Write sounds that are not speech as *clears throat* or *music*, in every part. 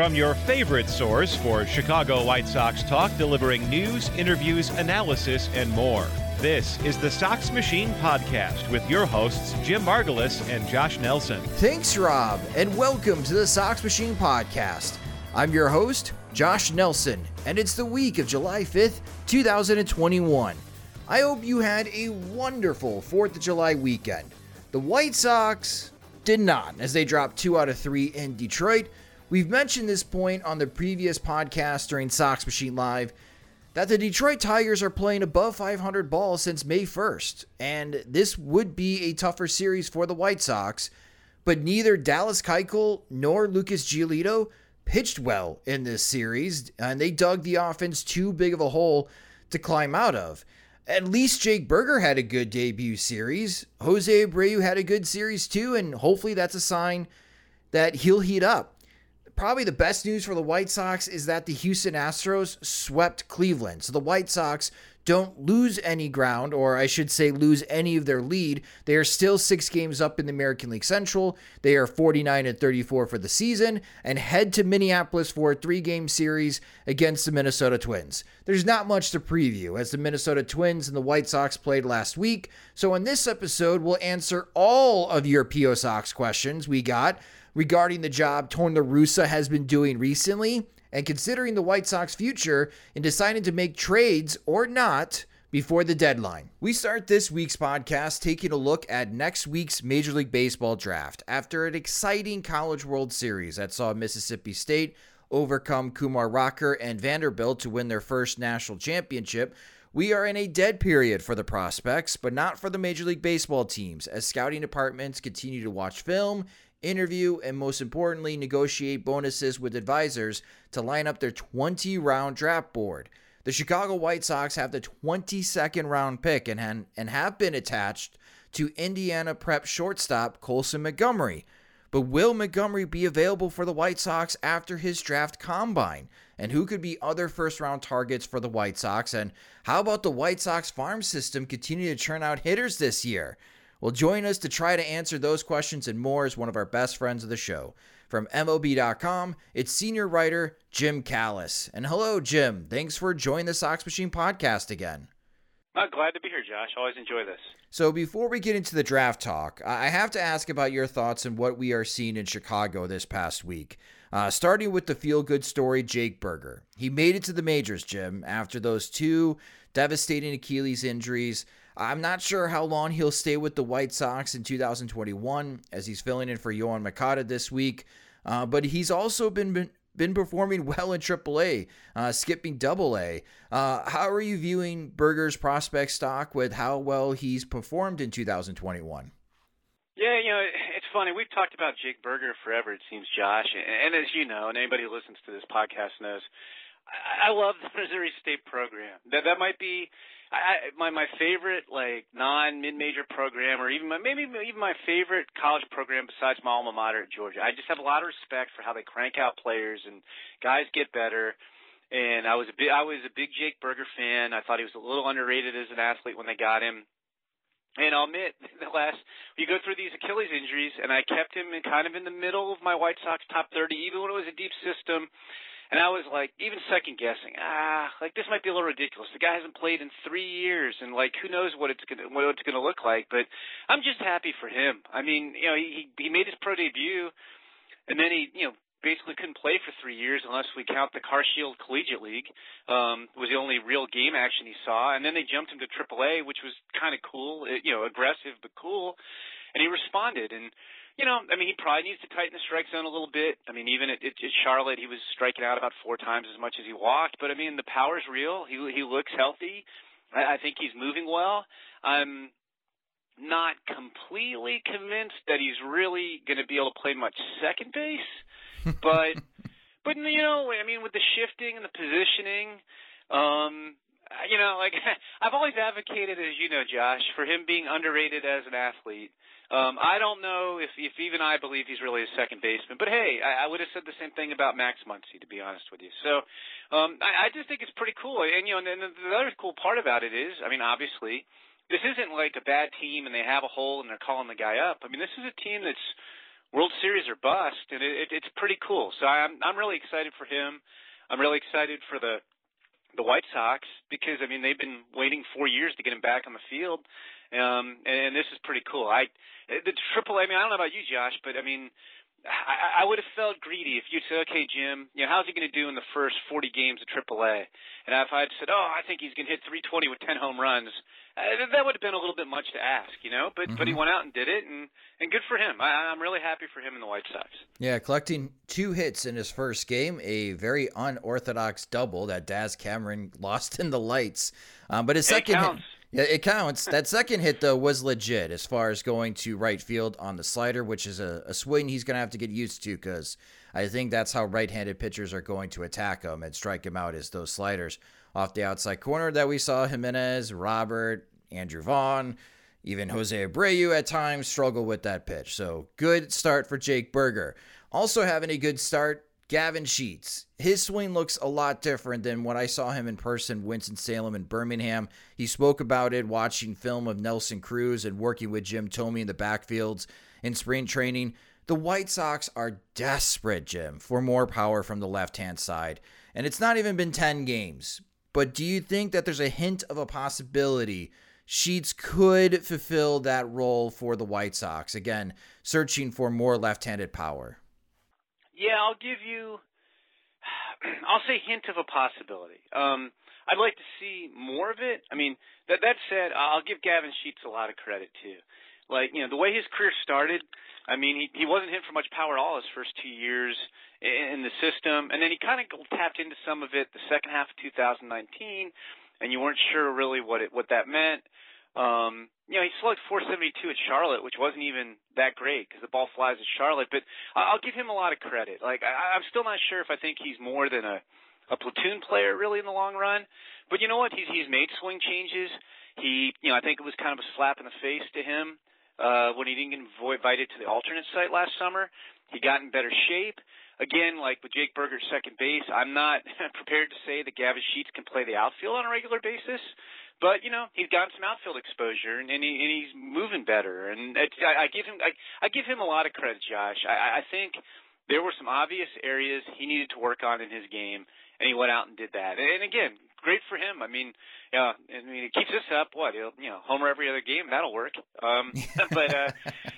From your favorite source for Chicago White Sox talk, delivering news, interviews, analysis, and more. This is the Sox Machine Podcast with your hosts, Jim Margalus and Josh Nelson. Thanks, Rob, and welcome to the Sox Machine Podcast. I'm your host, Josh Nelson, and it's the week of July 5th, 2021. I hope you had a wonderful 4th of July weekend. The White Sox did not, as they dropped two out of three in Detroit. We've mentioned this point on the previous podcast during Sox Machine Live that the Detroit Tigers are playing above 500 balls since May 1st, and this would be a tougher series for the White Sox. But neither Dallas Keuchel nor Lucas Giolito pitched well in this series, and they dug the offense too big of a hole to climb out of. At least Jake Burger had a good debut series. Jose Abreu had a good series too, and hopefully that's a sign that he'll heat up probably the best news for the White Sox is that the Houston Astros swept Cleveland. So the White Sox don't lose any ground, or I should say, lose any of their lead. They are still six games up in the American League Central. They are 49 and 34 for the season and head to Minneapolis for a three game series against the Minnesota Twins. There's not much to preview as the Minnesota Twins and the White Sox played last week. So, in this episode, we'll answer all of your PO Sox questions we got regarding the job Russa has been doing recently and considering the White Sox future in deciding to make trades or not before the deadline. We start this week's podcast taking a look at next week's Major League Baseball draft after an exciting College World Series that saw Mississippi State overcome Kumar Rocker and Vanderbilt to win their first national championship. We are in a dead period for the prospects, but not for the Major League Baseball teams, as scouting departments continue to watch film interview, and most importantly, negotiate bonuses with advisors to line up their 20 round draft board. The Chicago White Sox have the 22nd round pick and, and have been attached to Indiana prep shortstop Colson Montgomery. But will Montgomery be available for the White Sox after his draft combine? And who could be other first round targets for the White Sox? And how about the White Sox farm system continue to churn out hitters this year? Well, join us to try to answer those questions and more as one of our best friends of the show. From MLB.com, it's senior writer Jim Callis. And hello, Jim. Thanks for joining the Sox Machine podcast again. Uh, glad to be here, Josh. Always enjoy this. So, before we get into the draft talk, I have to ask about your thoughts on what we are seeing in Chicago this past week. Uh, starting with the feel good story, Jake Burger. He made it to the majors, Jim, after those two devastating Achilles injuries. I'm not sure how long he'll stay with the White Sox in 2021 as he's filling in for Yoan Moncada this week. Uh, but he's also been, been performing well in AAA, uh, skipping Double A. Uh, how are you viewing Burger's prospect stock with how well he's performed in 2021? Yeah, you know, it's funny. We've talked about Jake Burger forever, it seems, Josh. And as you know, and anybody who listens to this podcast knows, I love the *laughs* Missouri State program. That that might be I, my my favorite like non mid major program, or even my, maybe even my favorite college program besides my alma mater at Georgia. I just have a lot of respect for how they crank out players and guys get better. And I was a big I was a big Jake Burger fan. I thought he was a little underrated as an athlete when they got him. And I'll admit, *laughs* the last you go through these Achilles injuries, and I kept him in kind of in the middle of my White Sox top 30, even when it was a deep system. And I was like, even second guessing, ah, like this might be a little ridiculous. The guy hasn't played in three years, and like who knows what it's gonna what it's gonna look like. But I'm just happy for him. I mean, you know, he he made his pro debut, and then he you know basically couldn't play for three years unless we count the Car Shield Collegiate League. Um, was the only real game action he saw, and then they jumped him to AAA, which was kind of cool, you know, aggressive but cool, and he responded and you know, I mean, he probably needs to tighten the strike zone a little bit. I mean, even at, at, Charlotte, he was striking out about four times as much as he walked. But I mean, the power's real. He he looks healthy. I, I think he's moving well. I'm not completely convinced that he's really going to be able to play much second base, *laughs* but but you know, I mean, with the shifting and the positioning, um, you know, like *laughs* I've always advocated, as you know, Josh, for him being underrated as an athlete. Um, I don't know if, if even I believe he's really a second baseman, but hey, I, I would have said the same thing about Max Muncy, to be honest with you. So, um, I, I just think it's pretty cool. And you know, and, and the other cool part about it is, I mean, obviously, this isn't like a bad team and they have a hole and they're calling the guy up. I mean, this is a team that's World Series or bust, and it, it, it's pretty cool. So I'm I'm really excited for him. I'm really excited for the the White Sox because I mean they've been waiting four years to get him back on the field, um, and, and this is pretty cool. I the triple. A. I mean, I don't know about you, Josh, but I mean, I, I would have felt greedy if you said, "Okay, Jim, you know, how's he going to do in the first 40 games of AAA?" And if I'd said, "Oh, I think he's going to hit 320 with 10 home runs," uh, that would have been a little bit much to ask, you know. But mm-hmm. but he mm-hmm. went out and did it, and and good for him. I, I'm really happy for him in the White Sox. Yeah, collecting two hits in his first game, a very unorthodox double that Daz Cameron *laughs* lost in the lights. Um, but his second hit, yeah, it counts. That second hit though was legit as far as going to right field on the slider, which is a, a swing he's going to have to get used to because I think that's how right-handed pitchers are going to attack him and strike him out is those sliders off the outside corner that we saw Jimenez, Robert, Andrew Vaughn, even Jose Abreu at times struggle with that pitch. So good start for Jake Burger. Also having a good start Gavin Sheets, his swing looks a lot different than what I saw him in person, Winston-Salem and Birmingham. He spoke about it watching film of Nelson Cruz and working with Jim Thome in the backfields in spring training. The White Sox are desperate, Jim, for more power from the left hand side. And it's not even been 10 games. But do you think that there's a hint of a possibility Sheets could fulfill that role for the White Sox? Again, searching for more left handed power. Yeah, I'll give you. *sighs* I'll say hint of a possibility. Um, I'd like to see more of it. I mean, that that said, I'll give Gavin Sheets a lot of credit too. Like you know, the way his career started. I mean, he he wasn't hit for much power at all his first two years in the system, and then he kind of tapped into some of it the second half of 2019, and you weren't sure really what it what that meant. Um, you know, he slugged 472 at Charlotte, which wasn't even that great because the ball flies at Charlotte. But I'll give him a lot of credit. Like I, I'm still not sure if I think he's more than a a platoon player really in the long run. But you know what? He's he's made swing changes. He, you know, I think it was kind of a slap in the face to him uh, when he didn't get invited to the alternate site last summer. He got in better shape. Again, like with Jake Burger's second base, I'm not *laughs* prepared to say that Gavin Sheets can play the outfield on a regular basis. But you know he's gotten some outfield exposure and, and, he, and he's moving better. And I, I give him I, I give him a lot of credit, Josh. I, I think there were some obvious areas he needed to work on in his game, and he went out and did that. And again, great for him. I mean, yeah, I mean, it keeps us up. What, he'll, you know, homer every other game. That'll work. Um, *laughs* but uh,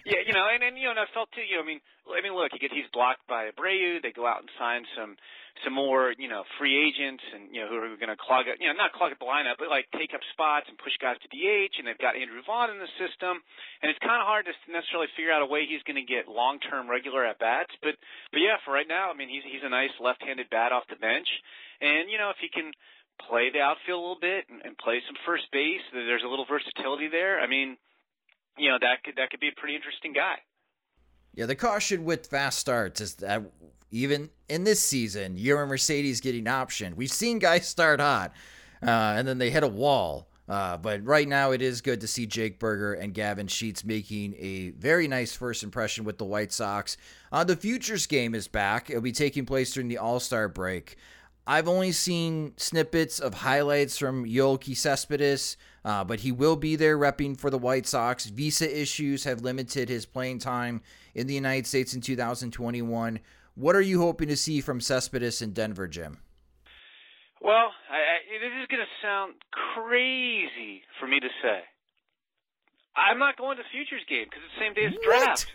yeah, you know, and and you know, and I felt too. You know, I mean, I mean, look, he gets he's blocked by Abreu. They go out and sign some some more, you know, free agents and, you know, who are going to clog up, you know, not clog up the lineup, but like take up spots and push guys to DH. And they've got Andrew Vaughn in the system. And it's kind of hard to necessarily figure out a way he's going to get long-term regular at bats. But, but yeah, for right now, I mean, he's, he's a nice left-handed bat off the bench. And, you know, if he can play the outfield a little bit and, and play some first base, there's a little versatility there. I mean, you know, that could, that could be a pretty interesting guy. Yeah, the caution with fast starts is that even in this season, a Mercedes getting optioned. We've seen guys start hot uh, and then they hit a wall. Uh, but right now, it is good to see Jake Burger and Gavin Sheets making a very nice first impression with the White Sox. Uh, the Futures game is back. It'll be taking place during the All Star break. I've only seen snippets of highlights from Yoelqui Cespedes. Uh, but he will be there repping for the White Sox. Visa issues have limited his playing time in the United States in 2021. What are you hoping to see from Cespedes in Denver, Jim? Well, I, I, this is going to sound crazy for me to say. I'm not going to the futures game because it's the same day as draft.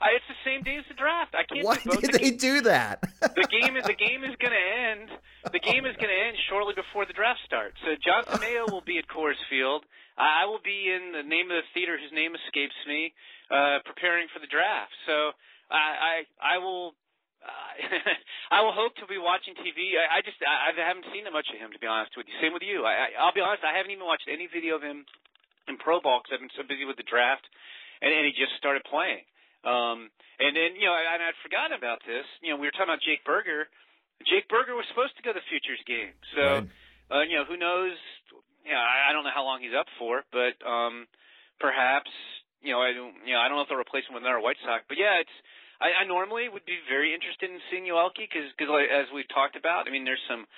I, it's the same day as the draft. I can't. Why do both. did the they do that? the game is the game is going to end. The game is going to end shortly before the draft starts. So Jonathan Mayo will be at Coors Field. I will be in the name of the theater whose name escapes me, uh, preparing for the draft. So I I, I will. Uh, *laughs* I will hope to be watching TV. I, I just I, I haven't seen that much of him to be honest with you. Same with you. I, I, I'll be honest. I haven't even watched any video of him in pro ball because I've been so busy with the draft, and, and he just started playing. Um, and then, you know, and I'd forgotten about this. You know, we were talking about Jake Burger. Jake Burger was supposed to go to the Futures game. So, right. uh, you know, who knows? You know, I, I don't know how long he's up for, but um, perhaps, you know, I don't, you know, I don't know if they'll replace him with another White Sox. But yeah, it's. I, I normally would be very interested in seeing Yoelqui because, because like, as we've talked about, I mean, there's some,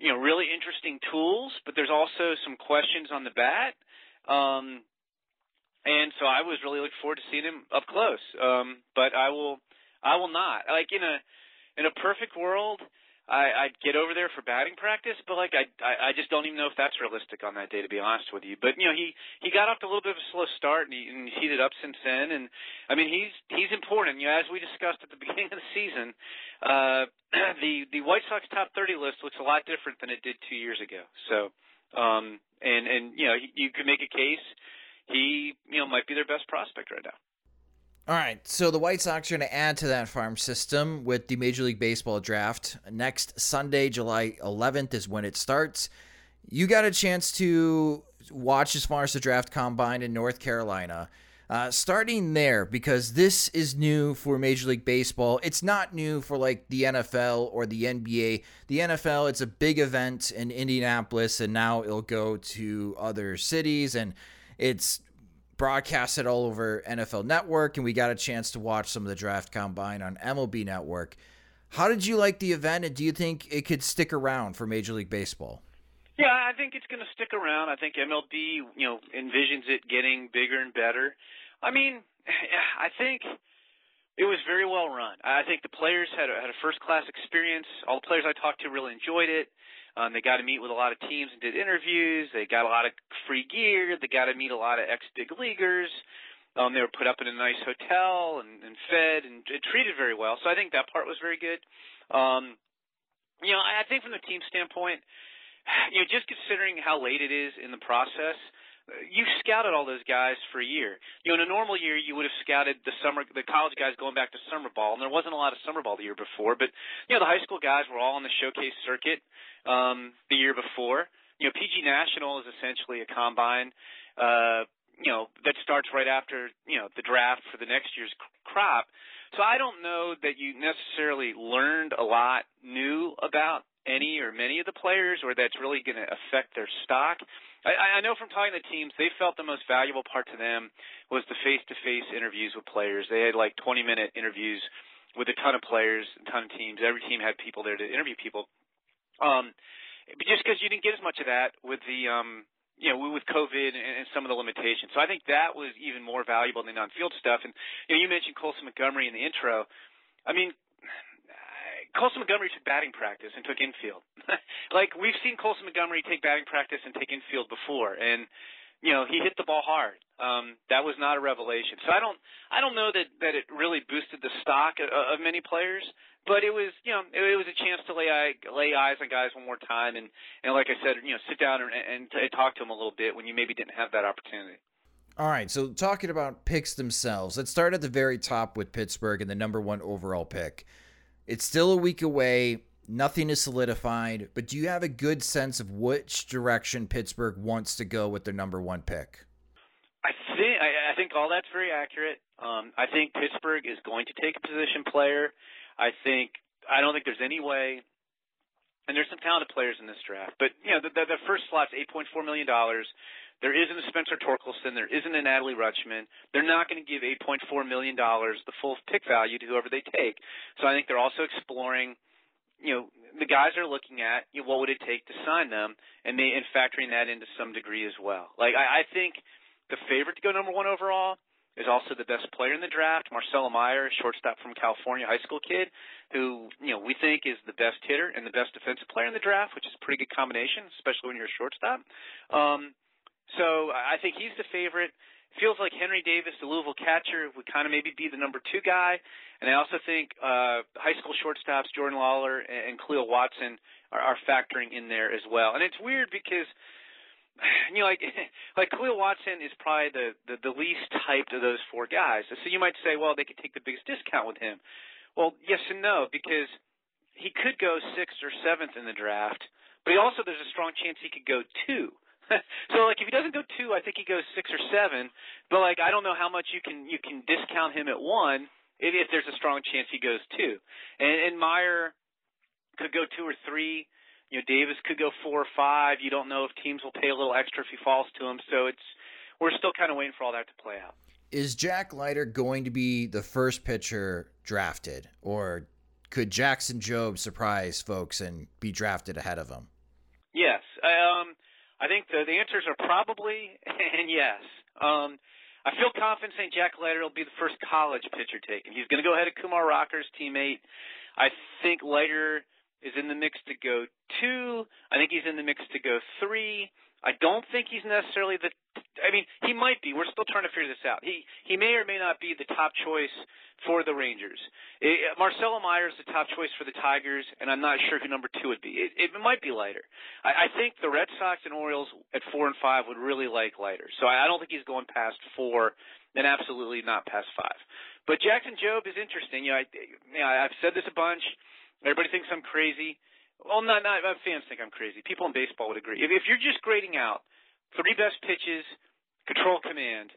you know, really interesting tools, but there's also some questions on the bat. Um, and so I was really looking forward to seeing him up close. Um, but I will, I will not. Like in a, in a perfect world, I, I'd get over there for batting practice, but like I, I, I just don't even know if that's realistic on that day, to be honest with you. But you know, he, he got off to a little bit of a slow start, and, he, and he's heated up since then. And I mean, he's, he's important. You know, as we discussed at the *laughs* beginning of the season, uh, *clears throat* the, the White Sox top 30 list looks a lot different than it did two years ago. So, um, and and you know, you could make a case he, you know, might be their best prospect right now. All right, so the White Sox are going to add to that farm system with the Major League Baseball draft. Next Sunday, July 11th, is when it starts. You got a chance to watch as far as the draft combine in North Carolina. Uh, starting there, because this is new for Major League Baseball. It's not new for like the NFL or the NBA. The NFL, it's a big event in Indianapolis, and now it'll go to other cities and it's broadcasted all over NFL Network, and we got a chance to watch some of the draft combine on MLB Network. How did you like the event, and do you think it could stick around for Major League Baseball? Yeah, I think it's going to stick around. I think MLB, you know, envisions it getting bigger and better. I mean, *sighs* I think it was very well run. I think the players had a, had a first class experience. All the players I talked to really enjoyed it. Um, they got to meet with a lot of teams and did interviews. They got a lot of free gear. They got to meet a lot of ex big leaguers. Um, they were put up in a nice hotel and, and fed and, and treated very well. So I think that part was very good. Um, you know, I, I think from the team standpoint, *sighs* you know, just considering how late it is in the process, you scouted all those guys for a year. You know, in a normal year, you would have scouted the summer, the college guys going back to summer ball, and there wasn't a lot of summer ball the year before. But you know, the high school guys were all on the showcase circuit um, the year before. You know, PG National is essentially a combine. Uh, you know that starts right after you know the draft for the next year's crop. So I don't know that you necessarily learned a lot new about any or many of the players, or that's really going to affect their stock. I, I know from talking to teams, they felt the most valuable part to them was the face-to-face interviews with players. They had like 20-minute interviews with a ton of players, a ton of teams. Every team had people there to interview people. Um, but just because you didn't get as much of that with the um, you know, with COVID and some of the limitations. So I think that was even more valuable than the on-field stuff. And you know, you mentioned Colson Montgomery in the intro. I mean, Colson Montgomery took batting practice and took infield. *laughs* like we've seen Colson Montgomery take batting practice and take infield before, and you know he hit the ball hard. Um, that was not a revelation. So I don't I don't know that that it really boosted the stock of, of many players, but it was you know it, it was a chance to lay lay eyes on guys one more time, and and like I said, you know sit down and, and, and talk to them a little bit when you maybe didn't have that opportunity. All right, so talking about picks themselves, let's start at the very top with Pittsburgh and the number one overall pick. It's still a week away. Nothing is solidified, but do you have a good sense of which direction Pittsburgh wants to go with their number one pick? I think I, I think all that's very accurate. Um, I think Pittsburgh is going to take a position player. I think I don't think there's any way. And there's some talented players in this draft, but you know the, the, the first slot's 8.4 million dollars. There isn't a Spencer Torkelson. There isn't an Adley Rutschman. They're not going to give $8.4 million the full pick value to whoever they take. So I think they're also exploring, you know, the guys are looking at you know, what would it take to sign them, and they and factoring that into some degree as well. Like I, I think the favorite to go number one overall is also the best player in the draft, Marcelo Meyer, shortstop from California, high school kid, who you know we think is the best hitter and the best defensive player in the draft, which is a pretty good combination, especially when you're a shortstop. Um, so I think he's the favorite. Feels like Henry Davis, the Louisville catcher, would kind of maybe be the number two guy. And I also think uh, high school shortstops Jordan Lawlar and Khalil Watson are, are factoring in there as well. And it's weird because you know, like *laughs* like Khalil Watson is probably the, the the least hyped of those four guys. So you might say, well, they could take the biggest discount with him. Well, yes and no, because he could go sixth or seventh in the draft, but he also there's a strong chance he could go two. *laughs* so like if he doesn't go two, I think he goes six or seven. But like I don't know how much you can you can discount him at one if, if there's a strong chance he goes two. And, and Meyer could go two or three. You know, Davis could go four or five. You don't know if teams will pay a little extra if he falls to him. So it's we're still kind of waiting for all that to play out. Is Jack Leiter going to be the first pitcher drafted, or could Jackson Jobe surprise folks and be drafted ahead of him? Yes. Um, I think the, the answers are probably *laughs* and yes. Um, I feel confident saying Jack Leiter will be the first college pitcher taken. He's going to go ahead of Kumar Rocker's teammate. I think Leiter is in the mix to go two. I think he's in the mix to go three. I don't think he's necessarily the. I mean, he might be. We're still trying to figure this out. He he may or may not be the top choice for the Rangers. It, Marcelo Meyer is the top choice for the Tigers, and I'm not sure who number two would be. It, it might be Leiter. I, I think the Red Sox and Orioles at four and five would really like Leiter. So I, I don't think he's going past four, and absolutely not past five. But Jackson Jobe is interesting. You know, I, you know, I've said this a bunch. Everybody thinks I'm crazy. Well, not not fans think I'm crazy. People in baseball would agree. If, if you're just grading out three best pitches, control command,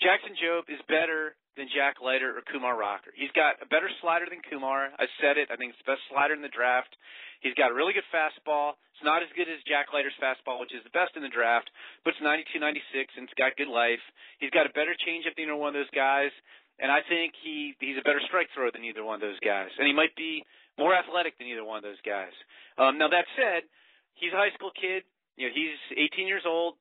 Jackson Jobe is better than Jack Leiter or Kumar Rocker. He's got a better slider than Kumar. I said it. I think it's the best slider in the draft. He's got a really good fastball. It's not as good as Jack Leiter's fastball, which is the best in the draft, but it's 92, 96, and it's got good life. He's got a better changeup than either one of those guys, and I think he he's a better strike thrower than either one of those guys, and he might be more athletic than either one of those guys. Um, now that said, he's a high school kid. You know, he's 18 years old.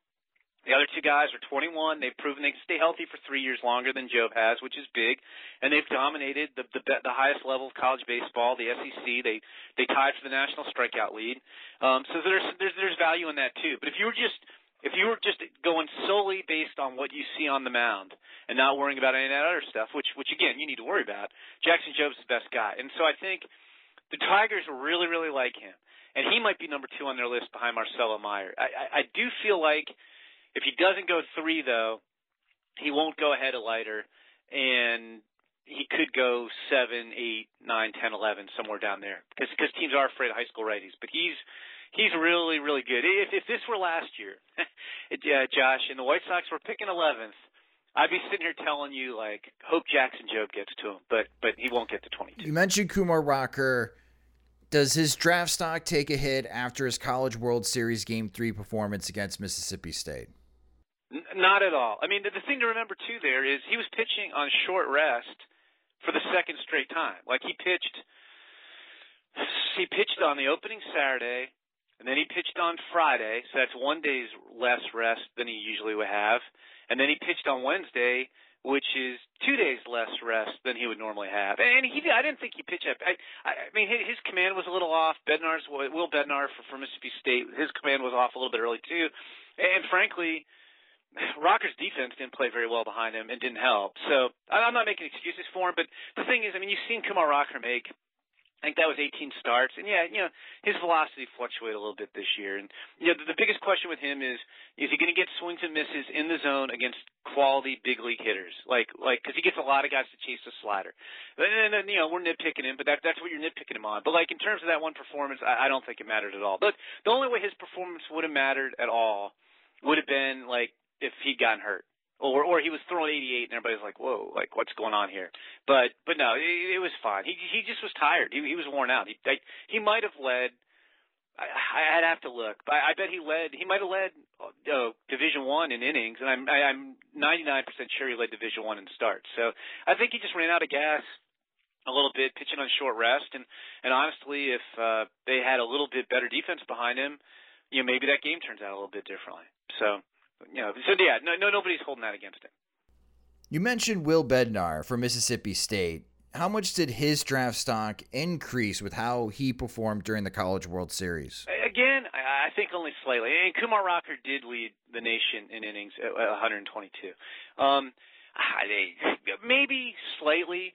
The other two guys are 21. They've proven they can stay healthy for three years longer than Jobe has, which is big, and they've dominated the the, the highest level of college baseball, the SEC. They they tied for the national strikeout lead. Um, so there's there's there's value in that too. But if you were just if you were just going solely based on what you see on the mound and not worrying about any of that other stuff, which which again you need to worry about, Jackson Jobe's the best guy. And so I think the Tigers really really like him, and he might be number two on their list behind Marcelo Meyer. I I, I do feel like if he doesn't go three, though, he won't go ahead of Leiter, and he could go seven, eight, nine, ten, eleven, somewhere down there, because because teams are afraid of high school righties. But he's he's really really good. If if this were last year, *laughs* it, uh, Josh, and the White Sox were picking eleventh. I'd be sitting here telling you like, hope Jackson Jobe gets to him, but but he won't get to 22. You mentioned Kumar Rocker. Does his draft stock take a hit after his College World Series Game Three performance against Mississippi State? N- not at all. I mean, the, the thing to remember too there is he was pitching on short rest for the second straight time. Like he pitched, he pitched on the opening Saturday, and then he pitched on Friday. So that's one day's less rest than he usually would have, and then he pitched on Wednesday, which is two days less rest than he would normally have. And he, I didn't think he pitched up. I, I mean, his command was a little off. Bednar's, Will Bednar for Mississippi State, his command was off a little bit early too. And frankly, Rocker's defense didn't play very well behind him and didn't help. So I'm not making excuses for him, but the thing is, I mean, you've seen Kumar Rocker make. I think that was 18 starts, and yeah, you know, his velocity fluctuated a little bit this year. And you know, the, the biggest question with him is, is he going to get swings and misses in the zone against quality big league hitters? Like, like, because he gets a lot of guys to chase the slider. And then, you know, we're nitpicking him, but that, that's what you're nitpicking him on. But like in terms of that one performance, I, I don't think it mattered at all. But the only way his performance would have mattered at all would have been like if he'd gotten hurt. Or or he was throwing 88 and everybody's like, "Whoa, like what's going on here?" But but no, it, it was fine. He he just was tired. He he was worn out. He I, he might have led I, I'd have to look, but I bet he led. He might have led uh, Division One in innings, and I'm I, I'm 99% sure he led Division One in starts. So I think he just ran out of gas. a little bit, pitching on short rest, and and honestly, if uh, they had a little bit better defense behind him, you know, maybe that game turns out a little bit differently. So, you know, so yeah, no, no, nobody's holding that against him. You mentioned Will Bednar from Mississippi State. How much did his draft stock increase with how he performed during the College World Series? Again, I think only slightly. And Kumar Rocker did lead the nation in innings at 122. Um, maybe slightly,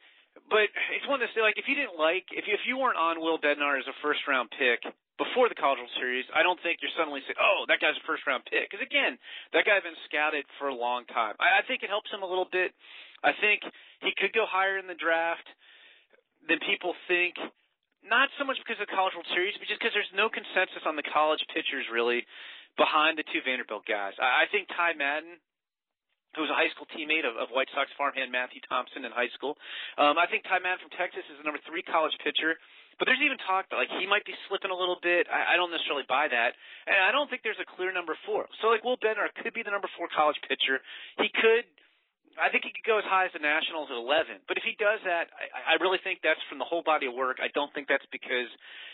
but it's one of those like if you didn't like if you, if you weren't on Will Bednar as a first round pick before the College World Series, I don't think you're suddenly saying, "Oh, that guy's a first round pick." Because again, that guy's been scouted for a long time. I, I think it helps him a little bit. I think he could go higher in the draft than people think. Not so much because of the College World Series, but just because there's no consensus on the college pitchers really behind the two Vanderbilt guys. I, I think Ty Madden who was a high school teammate of, of White Sox farmhand Matthew Thompson in high school. Um, I think Ty Madden from Texas is the number three college pitcher. But there's even talk that like he might be slipping a little bit. I, I don't necessarily buy that, and I don't think there's a clear number four. So like Will Bednar could be the number four college pitcher. He could. I think he could go as high as the Nationals at 11. But if he does that, I, I really think that's from the whole body of work. I don't think that's because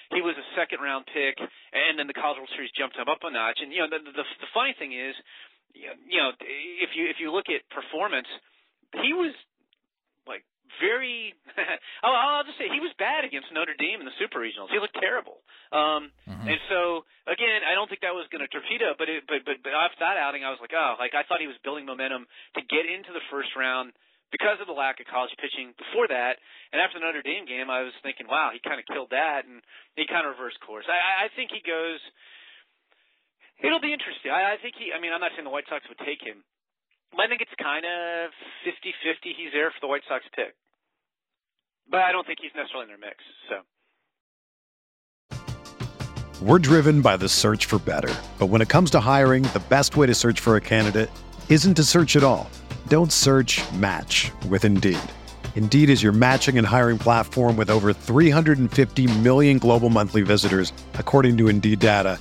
he was a second round pick and then the College World Series jumped him up a notch. And you know, the, the, the funny thing is, you know, if you if you look at performance, he was like very. *laughs* I'll, I'll just say he was bad against Notre Dame in the Super Regionals. He looked terrible. Um, mm-hmm. And so again, I don't think that was going to torpedo. But it, but but but after that outing, I was like, oh, like I thought he was building momentum to get into the first round because of the lack of college pitching before that. And after the Notre Dame game, I was thinking, wow, he kind of killed that, and he kind of reversed course. I, I think he goes It'll be interesting. I, I think he. I mean, I'm not saying the White Sox would take him. I think it's kind of 50-50. He's there for the White Sox pick, but I don't think he's necessarily in their mix. So. We're driven by the search for better, but when it comes to hiring, the best way to search for a candidate isn't to search at all. Don't search. Match with Indeed. Indeed is your matching and hiring platform with over 350 million global monthly visitors, according to Indeed data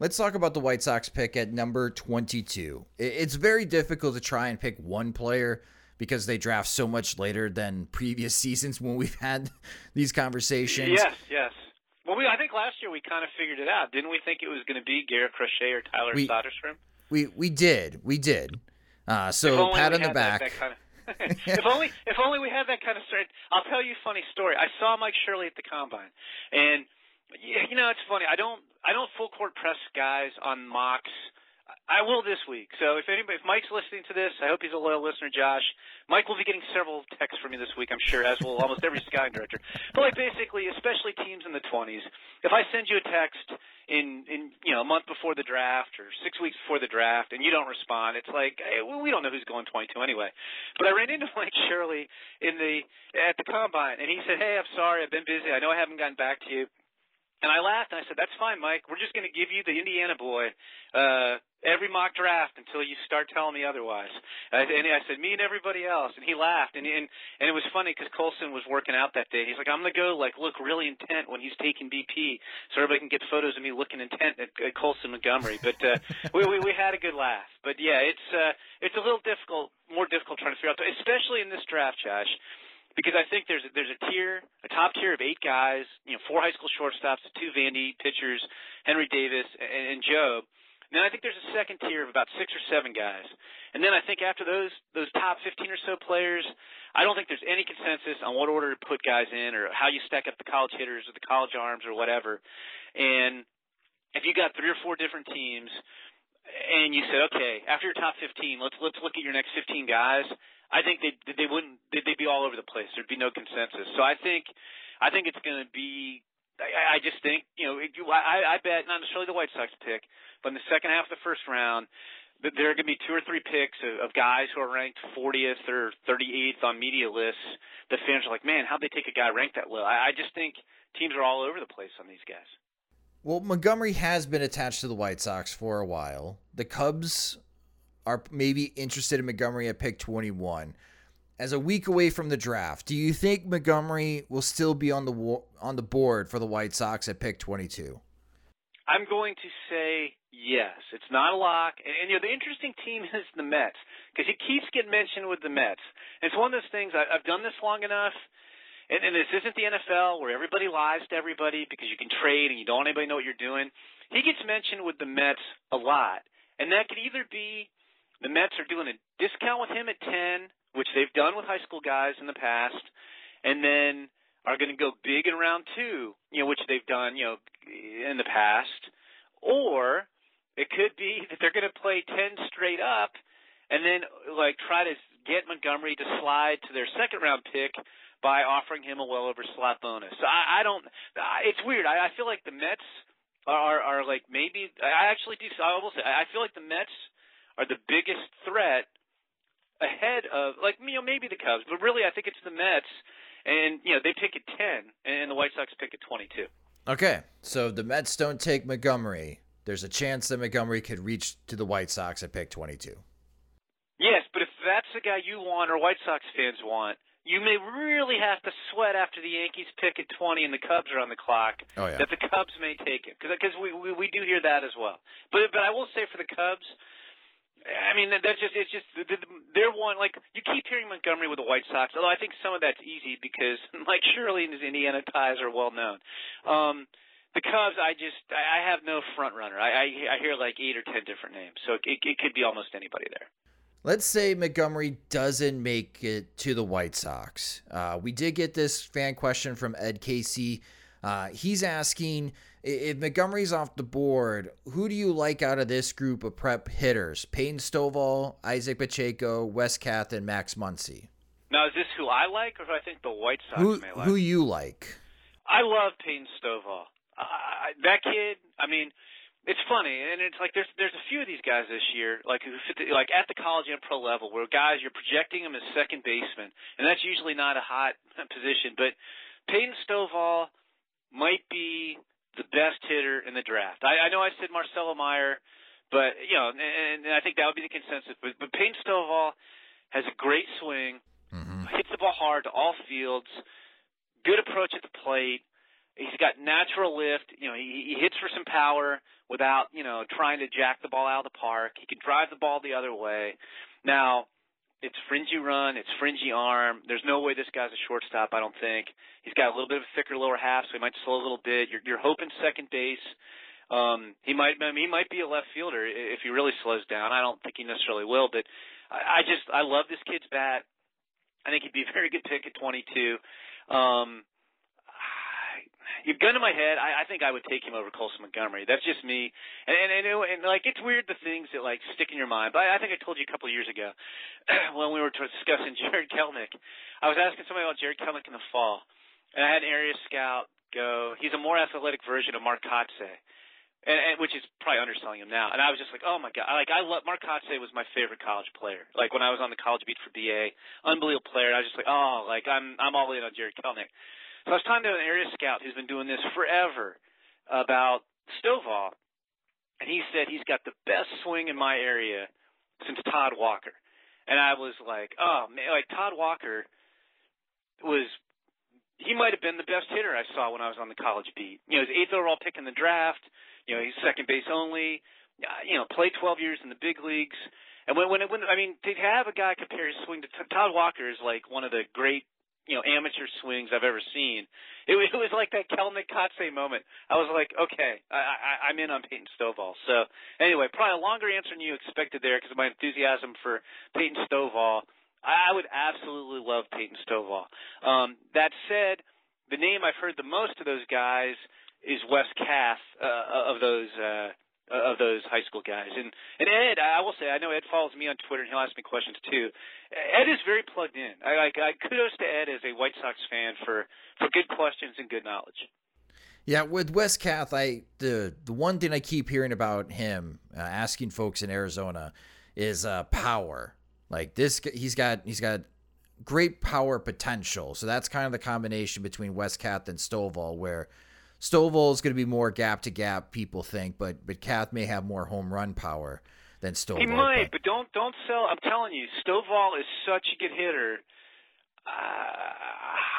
Let's talk about the White Sox pick at number 22. It's very difficult to try and pick one player because they draft so much later than previous *laughs* seasons when we've had these conversations. Yes, yes. Well, we, I think last year we kind of figured it out. Didn't we think it was going to be Garrett Crochet or Tyler we, Soderstrom? We we did. We did. Uh, so pat on the back. That, that kind of, if only if only we had that kind of strength. I'll tell you a funny story. I saw Mike Shirley at the combine, and you know it's funny. I don't I don't full court press guys on mocks. I will this week. So if anybody, if Mike's listening to this, I hope he's a loyal listener. Josh, Mike will be getting several texts from me this week. I'm sure, as will almost every *laughs* scouting director. But like basically, especially teams in the 20s, if I send you a text in in you know a month before the draft or six weeks before the draft and you don't respond, it's like hey, well, we don't know who's going 22 anyway. But I ran into *laughs* Mike Shirley in the at the combine, and he said, "Hey, I'm sorry, I've been busy. I know I haven't gotten back to you." And I laughed and I said, "That's fine, Mike. We're just going to give you the Indiana boy uh, every mock draft until you start telling me otherwise." I, and I said, "Me and everybody else." And he laughed, and and, and it was funny because Colson was working out that day. He's like, "I'm going to go like look really intent when he's taking BP, so everybody can get photos of me looking intent at, at Colson Montgomery." But uh, *laughs* we, we we had a good laugh. But yeah, it's uh, it's a little difficult, more difficult trying to figure out, especially in this draft, Josh because I think there's there's a tier, a top tier of eight guys, you know, four high school shortstops, two Vandy pitchers, Henry Davis, and, and Jobe. And then I think there's a second tier of about six or seven guys. And then I think after those those top 15 or so players, I don't think there's any consensus on what order to put guys in or how you stack up the college hitters or the college arms or whatever. And if you got three or four different teams and you said, okay, after your top 15, let's let's look at your next 15 guys. I think they they wouldn't they'd be all over the place. There'd be no consensus. So I think I think it's going to be. I, I just think you know I, I bet not necessarily the White Sox pick, but in the second half of the first round, there are going to be two or three picks of, of guys who are ranked 40th or 38th on media lists. The fans are like, man, how'd they take a guy ranked that low? I, I just think teams are all over the place on these guys. Well, Montgomery has been attached to the White Sox for a while. The Cubs are maybe interested in Montgomery at pick 21. As a week away from the draft, do you think Montgomery will still be on the on the board for the White Sox at pick 22? I'm going to say yes. It's not a lock, and, and you know the interesting team *laughs* is the Mets because he keeps getting mentioned with the Mets. It's one of those things. I, I've done this long enough, and, and this isn't the NFL where everybody lies to everybody because you can trade and you don't want anybody know what you're doing. He gets mentioned with the Mets a lot, and that could either be the Mets are doing a discount with him at 10, which they've done with high school guys in the past, and then are going to go big in round two, you know, which they've done, you know, in the past. Or it could be that they're going to play 10 straight up and then like try to get Montgomery to slide to their second round pick by offering him a well over slot bonus. I, I don't. It's weird. I, I feel like the Mets are, are like maybe. I actually do. I will say. I feel like the Mets are the biggest threat ahead of like you know maybe the Cubs, but really I think it's the Mets, and you know they pick at ten, and the White Sox pick at twenty-two. Okay, so the Mets don't take Montgomery. There's a chance that Montgomery could reach to the White Sox at pick twenty-two. Yes, but if that's the guy you want or White Sox fans want, you may really have to sweat after the Yankees pick at 20 and the Cubs are on the clock. Oh, yeah. That the Cubs may take it because we, we we do hear that as well. But but I will say for the Cubs, I mean, that's just it's just they're one like you keep hearing Montgomery with the White Sox. Although I think some of that's easy because *laughs* Mike Shirley and his Indiana ties are well known. Um, the Cubs, I just I have no front runner. I I, I hear like eight or ten different names, so it, it could be almost anybody there. Let's say Montgomery doesn't make it to the White Sox. Uh, we did get this fan question from Ed Casey. Uh, he's asking if Montgomery's off the board, who do you like out of this group of prep hitters? Peyton Stovall, Izaac Pacheco, Wes Kath, and Max Muncy. Now, is this who I like, or I think the White Sox who, may like? Who you like? I love Peyton Stovall. Uh, that kid, I mean, it's funny, and it's like there's there's a few of these guys this year, like who fit the, like at the college and pro level, where guys you're projecting them as second baseman, and that's usually not a hot *laughs* position. But Peyton Stovall might be the best hitter in the draft. I, I know I said Marcelo Meyer, but you know, and, and I think that would be the consensus. But, but Peyton Stovall has a great swing, mm-hmm. hits the ball hard to all fields, good approach at the plate. He's got natural lift. You know, he, he hits for some power without you know trying to jack the ball out of the park. He can drive the ball the other way. Now, it's fringy run, it's fringy arm. There's no way this guy's a shortstop. I don't think he's got a little bit of a thicker lower half, so he might slow a little bit. You're, you're hoping second base. Um, he might I mean, he might be a left fielder if he really slows down. I don't think he necessarily will, but I, I just I love this kid's bat. I think he'd be a very good pick at 22. Um, you've gun to my head. I, I think I would take him over Colson Montgomery. That's just me. And and, and, and like it's weird the things that like stick in your mind. But I, I think I told you a couple of years ago *clears throat* when we were discussing *laughs* Jarred Kelenic. I was asking somebody about Jarred Kelenic in the fall, and I had an area scout go. He's a more athletic version of Mark Kotsay. And, and which is probably underselling him now. And I was just like, oh my god, like I love Mark Kotsay was my favorite college player. Like when I was on the college beat for BA, unbelievable player. And I was just like, oh, like I'm I'm all in on Jarred Kelenic. So I was talking to an area scout who's been doing this forever, about Stovall, and he said he's got the best swing in my area since Todd Walker. And I was like, oh man, like Todd Walker was he might have been the best hitter I saw when I was on the college beat. You know, he's eighth overall pick in the draft. You know, he's second base only. You know, played 12 years in the big leagues. And when when, when I mean to have a guy compare his swing to Todd Walker is like one of the great you know amateur swings I've ever seen. It, it was like that Kelenic Kotsay moment. I was like, okay, I, I, I'm in on Peyton Stovall. So anyway, probably a longer answer than you expected there because of my enthusiasm for Peyton Stovall. I would absolutely love Peyton Stovall. Um, that said, the name I've heard the most of those guys is Wes Kath uh, of those. Uh, uh, of those high school guys. And and Ed, I will say, I know Ed follows me on Twitter and he'll ask me questions too. Ed is very plugged in. I I kudos to Ed as a White Sox fan for for good questions and good knowledge. Yeah, with Wes Kath, I the the one thing I keep hearing about him uh, asking folks in Arizona is uh, power. Like this, he's got he's got great power potential. So that's kind of the combination between Wes Kath and Stovall, where Stovall is going to be more gap to gap, people think, but but Kath may have more home run power than Stovall. He might, but, but don't don't sell. I'm telling you, Stovall is such a good hitter. Uh,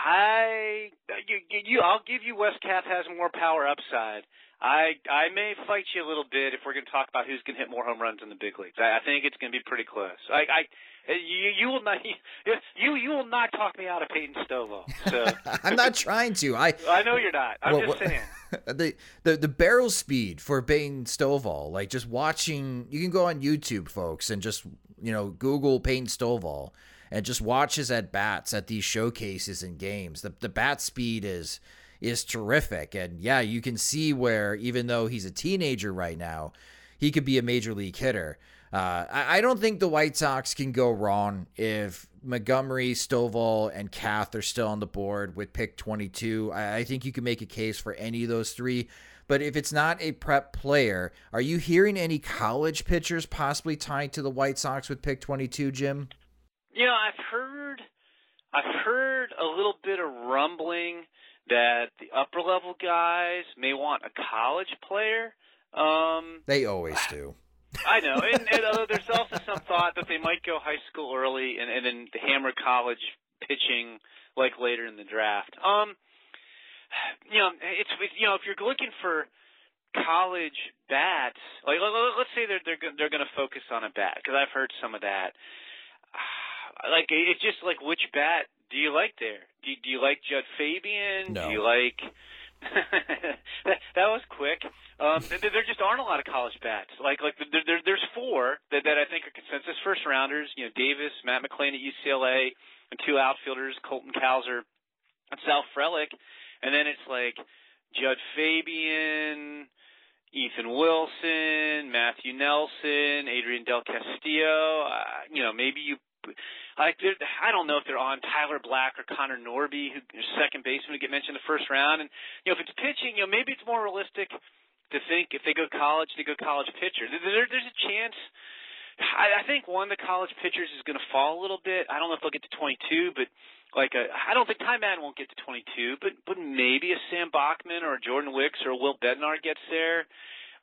I you, you I'll give you Wes Kath has more power upside. I I may fight you a little bit if we're going to talk about who's going to hit more home runs in the big leagues. I, I think it's going to be pretty close. I, I you, you will not *laughs* you you will not talk me out of Peyton Stovall. So *laughs* I'm not trying to. I *laughs* I know you're not. I'm well, just saying. The, the the barrel speed for Peyton Stovall, like just watching, you can go on YouTube, folks, and just you know Google Peyton Stovall and just watch his at bats at these showcases and games. The the bat speed is is terrific, and yeah, you can see where even though he's a teenager right now, he could be a major league hitter. Uh, I, I, don't think the White Sox can go wrong if Montgomery, Stovall, and Kath are still on the board with pick 22. I, I think you can make a case for any of those three. But if it's not a prep player, are you hearing any college pitchers possibly tied to the White Sox with pick 22, Jim? You know, I've heard, I've heard a little bit of rumbling that the upper level guys may want a college player. Um, they always do. I know, and, and uh, there's also some thought that they might go high school early and, and then hammer college pitching like later in the draft. Um, you know, it's you know if you're looking for college bats, like let's say they're they're they're going to focus on a bat because I've heard some of that. *sighs* Like it's just like which bat do you like there? Do do you like Jud Fabian? No. Do you like *laughs* that, was quick. Um, there just aren't a lot of college bats. Like like there, there, there's four that, that I think are consensus first rounders. You know, Davis, Matt McLain at UCLA, and two outfielders, Colton Cowser and Sal Frelick. And then it's like Jud Fabian, Ethan Wilson, Matheu Nelson, Adrian Del Castillo. Uh, you know, maybe you like I don't know if they're on Tyler Black or Connor Norby, who second baseman, to get mentioned in the first round. And you know, if it's pitching, you know, maybe it's more realistic to think if they go college, they go college pitcher. There, there's a chance. I, I think one of the college pitchers is going to fall a little bit. I don't know if they'll get to 22, but like a, I don't think Ty Madden won't get to 22, but but maybe a Sam Bachman or a Jordan Wicks or a Will Bednar gets there.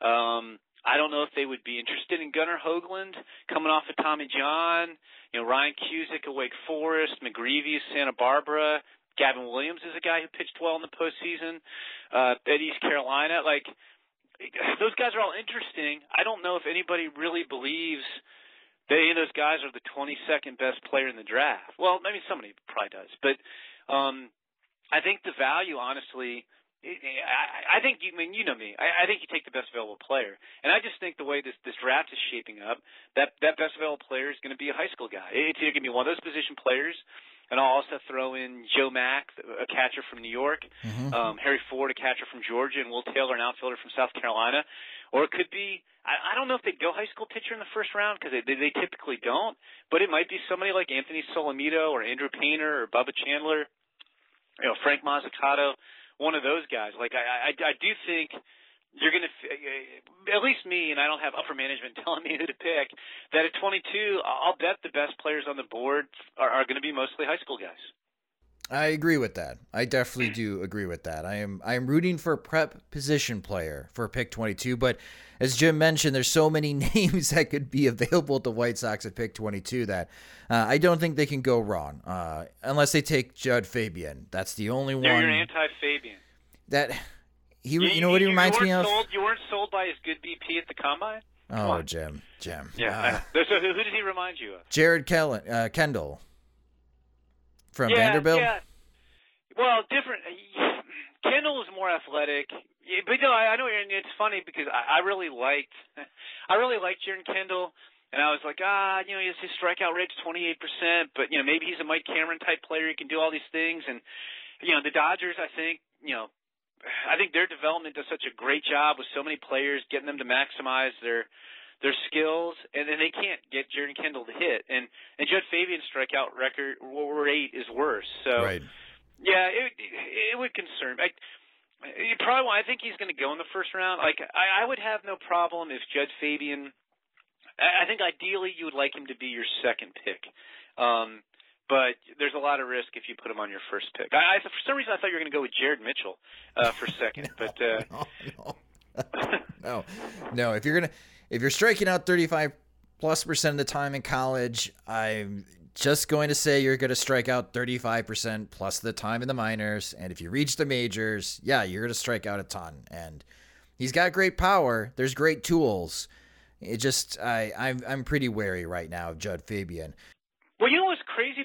Um, I don't know if they would be interested in Gunnar Hoglund coming off of Tommy John. You know, Ryan Cusick of Wake Forest, McGreevy Santa Barbara. Gavin Williams is a guy who pitched well in the postseason uh, at East Carolina. Like those guys are all interesting. I don't know if anybody really believes that any of those guys are the 22nd best player in the draft. Well, maybe somebody probably does, but um, I think the value, honestly, I, I think you I mean you know me. I, I think you take the best available player, and I just think the way this this draft is shaping up, that that best available player is going to be a high school guy. It's either going to be one of those position players and I'll also throw in Joe Mack, a catcher from New York, mm-hmm. um, Harry Ford, a catcher from Georgia, and Will Taylor, an outfielder from South Carolina. Or it could be, I, I don't know if they'd go high school pitcher in the first round because they, they, they typically don't, but it might be somebody like Anthony Solometo or Andrew Painter or Bubba Chandler, you know, Frank Mozzicato, one of those guys. Like I, I, I do think you're going to, eh, at least me, and I don't have upper management *laughs* telling me who to pick, that at 22, I'll bet the best players on the board are, are going to be mostly high school guys. I agree with that. I definitely do agree with that. I am I am rooting for a prep position player for pick 22, but as Jim mentioned, there's so many *laughs* names that could be available at the White Sox at pick 22 that uh, I don't think they can go wrong uh, unless they take Jud Fabian. That's the only one you're anti-Fabian. that he. You, know what he reminds you me weren't of? Sold, you weren't sold by his good BP at the combine. Come Oh, on. Jim, Jim. Yeah. Uh, *laughs* so who, who does he remind you of? Jared Kellen, uh, Kendall from yeah, Vanderbilt. Yeah. Well, different. Kendall is more athletic, but no, I, I know. And it's funny because I, I really liked, *laughs* I really liked Jeren Kendall, and I was like, ah, you know, his, his strikeout rate's 28 percent, but you know, maybe he's a Mike Cameron type player. He can do all these things, and you know, the Dodgers, I think, you know. I think their development does such a great job with so many players, getting them to maximize their their skills, and then they can't get Jeren Kendall to hit. And and Jud Fabian's strikeout record rate is worse. So Right. yeah, it it would concern. I, you probably I think he's going to go in the first round. Like I, I would have no problem if Jud Fabian. I I think ideally you would like him to be your second pick. Um, but there's a lot of risk if you put him on your first pick. I, I for some reason I thought you were going to go with Jared Mitchell uh, for second, but uh, *laughs* no, no, *laughs* no, no. If you're gonna, if you're striking out 35 plus percent of the time in college, I'm just going to say you're going to strike out 35 percent plus the time in the minors. And if you reach the majors, yeah, you're going to strike out a ton. And he's got great power. There's great tools. It just, I, I'm, I'm pretty wary right now of Jud Fabian. Well, you know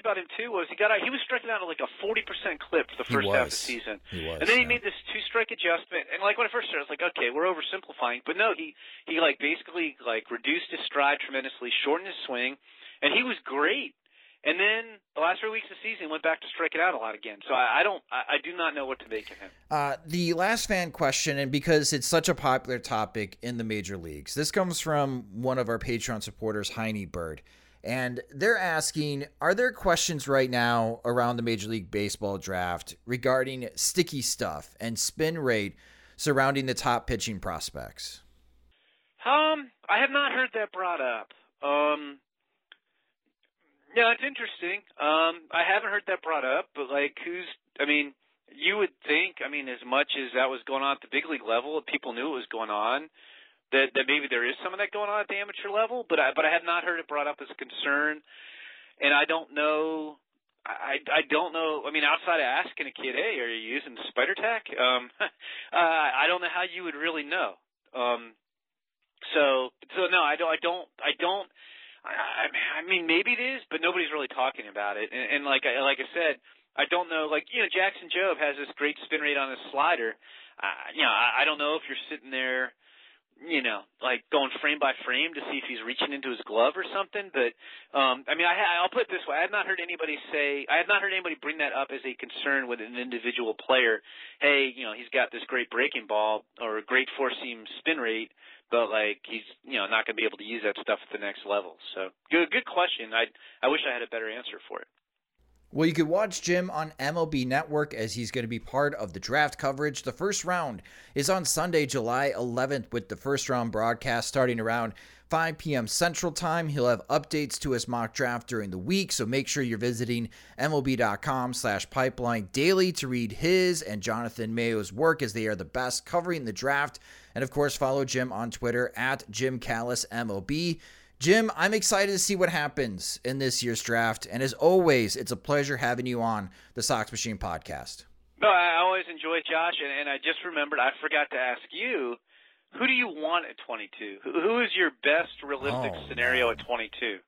about him too was he got out. He was striking out at like a forty percent clip for the first half of the season, He was, and then he yeah. made this two strike adjustment. And like when I first started, I was like, okay, we're oversimplifying, but no, he he like basically like reduced his stride tremendously, shortened his swing, and he was great. And then the last three weeks of the season, he went back to striking out a lot again. So I, I don't, I, I do not know what to make of him. Uh, the last fan question, and because it's such a popular topic in the major leagues, this comes from one of our Patreon supporters, Heine Bird. And they're asking Are there questions right now around the Major League Baseball draft regarding sticky stuff and spin rate surrounding the top pitching prospects? Um, I have not heard that brought up. Um, yeah, it's interesting. Um, I haven't heard that brought up, but like, who's? I mean, you would think. I mean, as much as that was going on at the big league level, people knew it was going on, that that maybe there is some of that going on at the amateur level. But I but I have not heard it brought up as a concern, and I don't know. I I don't know. I mean, outside of asking a kid, "Hey, are you using Spider Tack?" Um, *laughs* uh, I don't know how you would really know. Um, so so no, I don't I don't I don't I, I mean maybe it is, but nobody's really talking about it. And, and like I like I said, I don't know. Like you know, Jackson Jobe has this great spin rate on his slider. Uh, you know, I, I don't know if you're sitting there, you know, like going frame by frame to see if he's reaching into his glove or something. But um, I mean, I I'll put it this way: I have not heard anybody say, I have not heard anybody bring that up as a concern with an individual player. Hey, you know, he's got this great breaking ball or a great four seam spin rate but like he's you know not going to be able to use that stuff at the next level. So good good question. I I wish I had a better answer for it. Well, you could watch Jim on MLB Network as he's going to be part of the draft coverage. The first round is on Sunday, July 11th, with the first round broadcast starting around 5 p.m. Central Time. He'll have updates to his mock draft during the week, so make sure you're visiting MLB.com slash pipeline daily to read his and Jonathan Mayo's work as they are the best covering the draft. And of course, follow Jim on Twitter at Jim Callis MLB. Jim, I'm excited to see what happens in this year's draft. And as always, it's a pleasure having you on the Sox Machine podcast. No, I always enjoy it, Josh, and, and I just remembered I forgot to ask you, who do you want at 22? Who, who is your best realistic Oh, scenario man. at 22?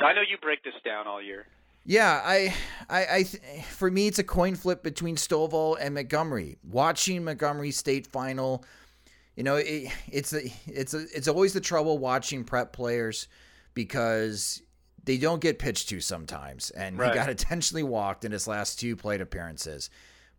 I know you break this down all year. Yeah, I, I, I, th- for me, it's a coin flip between Stovall and Montgomery. Watching Montgomery State Final, you know, it, it's a, it's a, it's always the trouble watching prep players because they don't get pitched to sometimes, and Right. he got intentionally walked in his last two plate appearances.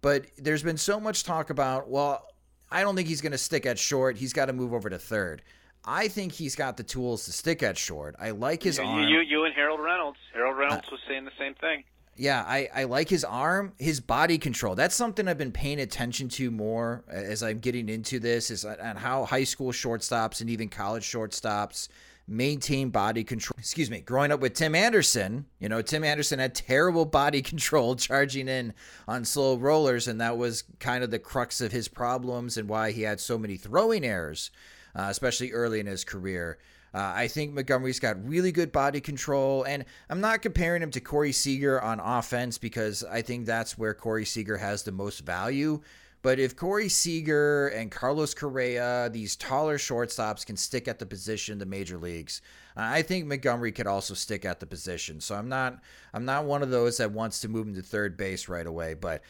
But there's been so much talk about, well, I don't think he's going to stick at short. He's got to move over to third. I think he's got the tools to stick at short. I like his you, arm. you, you and Harold Reynolds. Harold uh, Reynolds was saying the same thing. Yeah, I, I like his arm, his body control. That's something I've been paying attention to more as I'm getting into this is on how high school shortstops and even college shortstops maintain body control. Excuse me, growing up with Tim Anderson, you know, Tim Anderson had terrible body *laughs* control charging in on slow rollers, and that was kind of the crux of his problems and why he had so many throwing errors, uh, especially early in his career. Uh, I think Montgomery's got really good body control, and I'm not comparing him to Corey Seager on offense because I think that's where Corey Seager has the most value. But if Corey Seager and Carlos Correa, these taller shortstops, can stick at the position in the major leagues, I think Montgomery could also stick at the position. So I'm not I'm not one of those that wants to move him to third base right away. But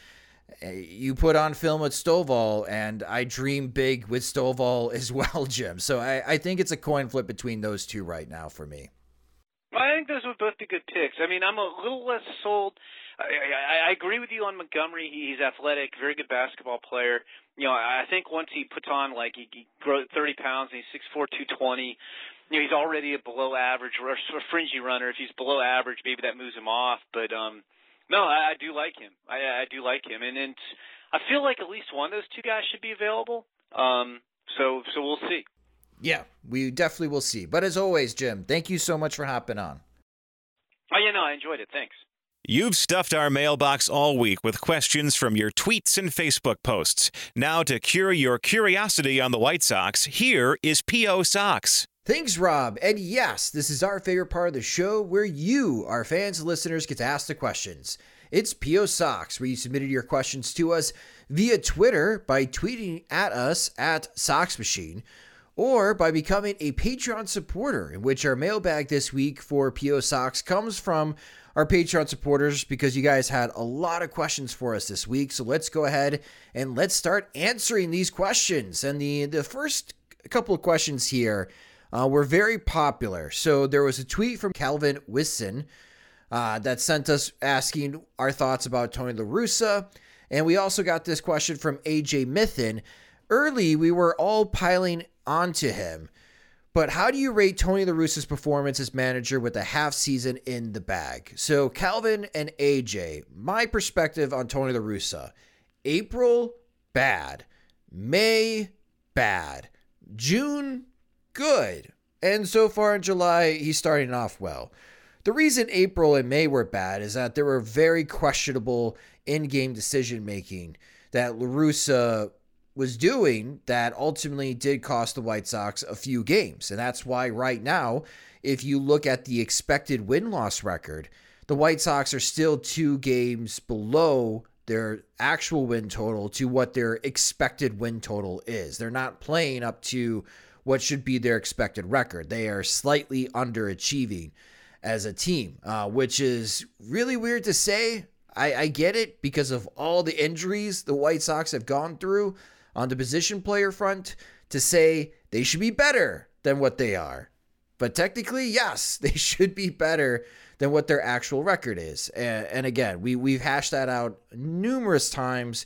you put on film with Stovall, and I dream big with Stovall *laughs* as well, Jim. So I, I think it's a coin flip between those two right now for me. I think those would both be good picks. I mean, I'm a little less sold I, I, I agree with you on Montgomery. He's athletic, very good basketball player. You know, I think once he puts on like he, he grows 30 pounds, and he's six four, two twenty. You know, he's already a below average or a fringy runner. If he's below average, maybe that moves him off. But um, no, I, I do like him. I, I do like him, and and I feel like at least one of those two guys should be available. Um, so so we'll see. Yeah, we definitely will see. But as always, Jim, thank you so much for hopping on. Oh yeah, no, I enjoyed it. Thanks. You've stuffed our mailbox all week with questions from your tweets and Facebook posts. Now, to cure your curiosity on the White Sox, here is P.O. Sox. Thanks, Rob. And yes, this is our favorite part of the show where you, our fans and listeners, get to ask the questions. It's P.O. Sox, where you submitted your questions to us via Twitter by tweeting at us at Sox Machine or by becoming a Patreon supporter, in which our mailbag this week for PO Sox comes from our Patreon supporters because you guys had a lot of questions for us this week. So let's go ahead and let's start answering these questions. And the the first couple of questions here uh, were very popular. So there was a tweet from Calvin Wisson uh, that sent us asking our thoughts about Tony La Russa. And we also got this question from AJ Mithin. Early, we were all piling onto him but how do you rate Tony La Russa's performance as manager with a half season in the bag? So, Calvin and AJ, my perspective on Tony La Russa April, bad. May, bad. June, good. And so far in July, he's starting off well. The reason April and May were bad is that there were very questionable in game decision making that La Russa was doing that ultimately did cost the White Sox a few games. And that's why right now, if you look at the expected win loss record, the White Sox are still two games below their actual win total to what their expected win total is. They're not playing up to what should be their expected record. They are slightly underachieving as a team, uh, which is really weird to say. I, I get it because of all the injuries the White Sox have gone through on the position player front to say they should be better than what they are. But technically, yes, *laughs* they should be better than what their actual record is. And, and again, we we've hashed that out numerous times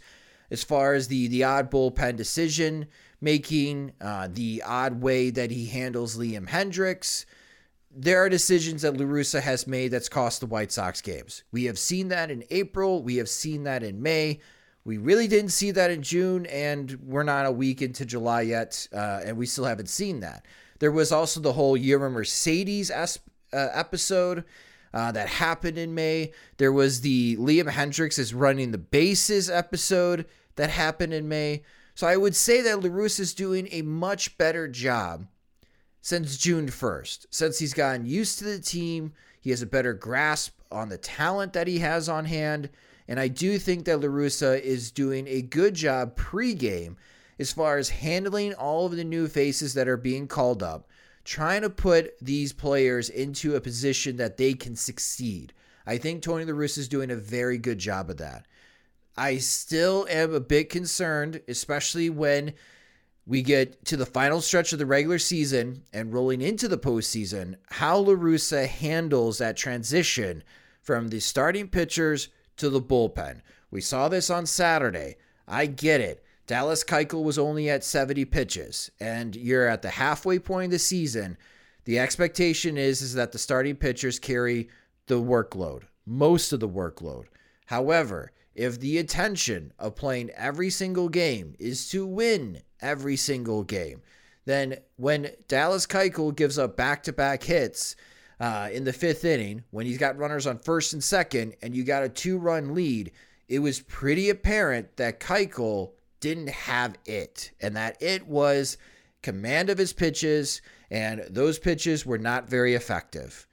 as far as the the odd bullpen decision making, uh, the odd way that he handles Liam Hendriks. There are decisions that La Russa has made that's cost the White Sox games. We have seen that in April. We have seen that in May. We really didn't see that in June, and we're not a week into July yet, uh, and we still haven't seen that. There was also the whole Yermin Mercedes uh, episode uh, that happened in May. There was the Liam Hendriks is running the bases episode that happened in May. So I would say that La Russa is doing a much better job since June 1st. Since he's gotten used to the team, he has a better grasp on the talent that he has on hand and I do think that La Russa is doing a good job pregame as far as handling all of the new faces that are being called up, trying to put these players into a position that they can succeed. I think Tony La Russa is doing a very good job of that. I still am a bit concerned, especially when we get to the final stretch of the regular season and rolling into the postseason, how La Russa handles that transition from the starting pitchers to the bullpen. We saw this on Saturday. I get it. Dallas Keuchel was only at 70 pitches, and you're at the halfway point of the season. The expectation is, is that the starting pitchers carry the workload, most of the workload. However, if the intention of playing every single game is to win every single game, then when Dallas Keuchel gives up back-to-back hits uh, in the fifth inning, when he's got runners on first and second, and you got a two-run lead, it was pretty apparent that Keuchel didn't have it, and that it was command of his pitches, and those pitches were not very effective.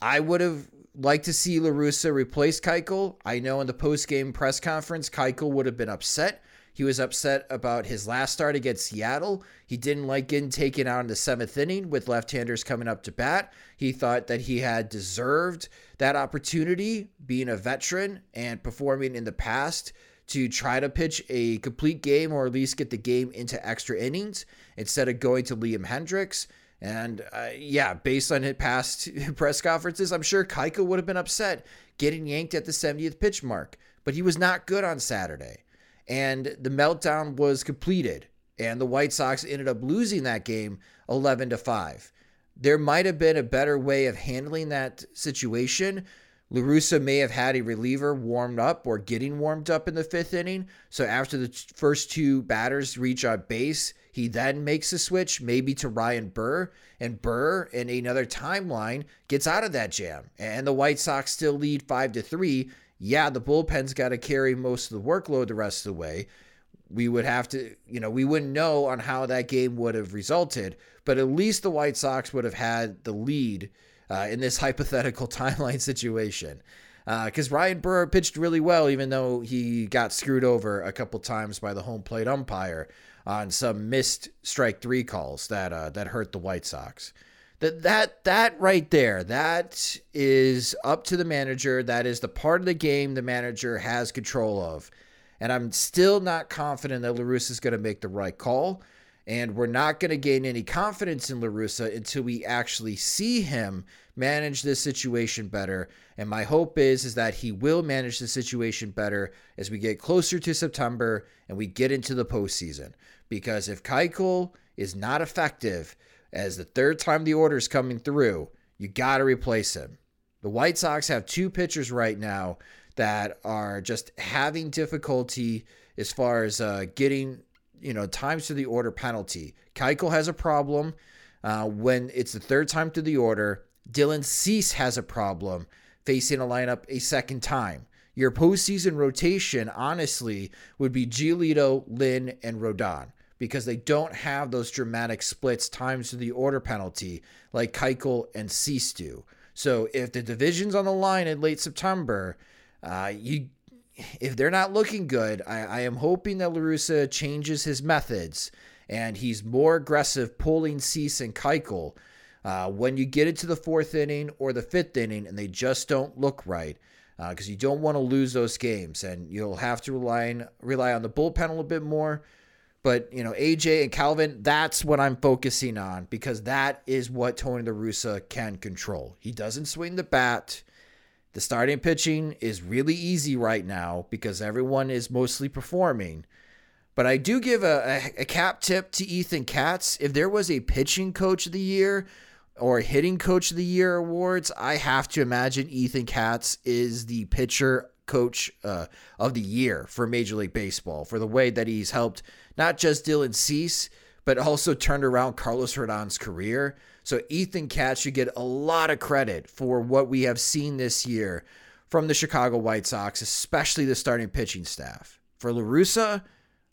I would have liked to see La Russa replace Keuchel. I know in the post-game press conference, Keuchel would have been upset he was upset about his last start against Seattle. He didn't like getting taken out in the seventh inning with left handers coming up to bat. He thought that he had deserved that opportunity, being a veteran and performing in the past, to try to pitch a complete game or at least get the game into extra innings instead of going to Liam Hendriks. And uh, yeah, based on his past *laughs* press conferences, I'm sure Keuchel would have been upset getting yanked at the 70th pitch mark. But he was not good on Saturday and the meltdown was completed and the White Sox ended up losing that game 11 to 5. There might have been a better way of handling that situation. La Russa may have had a reliever warmed up or getting warmed up in the fifth inning. So after the first two batters reach on base, he then makes a switch, maybe to Ryan Burr. And Burr, in another timeline, gets out of that jam. And the White Sox still lead 5 to 3 yeah, the bullpen's got to carry most of the workload the rest of the way. We would have to, you know, we wouldn't know on how that game would have resulted, but at least the White Sox would have had the lead uh, in this *laughs* hypothetical timeline situation. Because uh, Ryan Burr pitched really well, even though he got screwed over a couple times by the home plate umpire on some missed strike three calls that uh, that hurt the White Sox. That that that right there that is up to the manager. That is the part of the game the manager has control of. And i'm still not confident that La Russa is going to make the right call. And we're not going to gain any confidence in La Russa until we actually see him manage this situation better. And my hope is is that he will manage the situation better as we get closer to september and we get into the postseason because if Keuchel is not effective as the third time the order is coming through, you got to replace him. The White Sox have two pitchers right now that are just having difficulty as far as uh, getting, you know, times to the order penalty. Keuchel has a problem uh, when it's the third time to the order. Dylan Cease has a problem facing a lineup a second time. Your postseason rotation, honestly, would be Giolito, Lynn, and Rodon because they don't have those dramatic splits times to the order penalty like Keuchel and Cease do. So if the division's on the line in late September, uh, you if they're not looking good, I, I am hoping that La Russa changes his methods and he's more aggressive pulling Cease and Keuchel uh, when you get into the fourth inning or the fifth inning and they just don't look right because uh, you don't want to lose those games and you'll have to rely on, rely on the bullpen a little bit more but you know, AJ and Calvin, that's what I'm focusing on because that is what Tony La Russa can control. He doesn't swing the bat. The starting pitching is really easy right now because everyone is mostly performing. But I do give a, a, a cap tip to Ethan Katz. If there was a pitching coach of the year or hitting coach of the year awards, I have to imagine Ethan Katz is the pitcher coach uh, of the year for Major League Baseball for the way that he's helped not just Dylan Cease, but also turned around Carlos Rodon's career. So Ethan Katz should get a lot of credit for what we have seen this year from the Chicago White Sox, especially the starting pitching staff. For La Russa,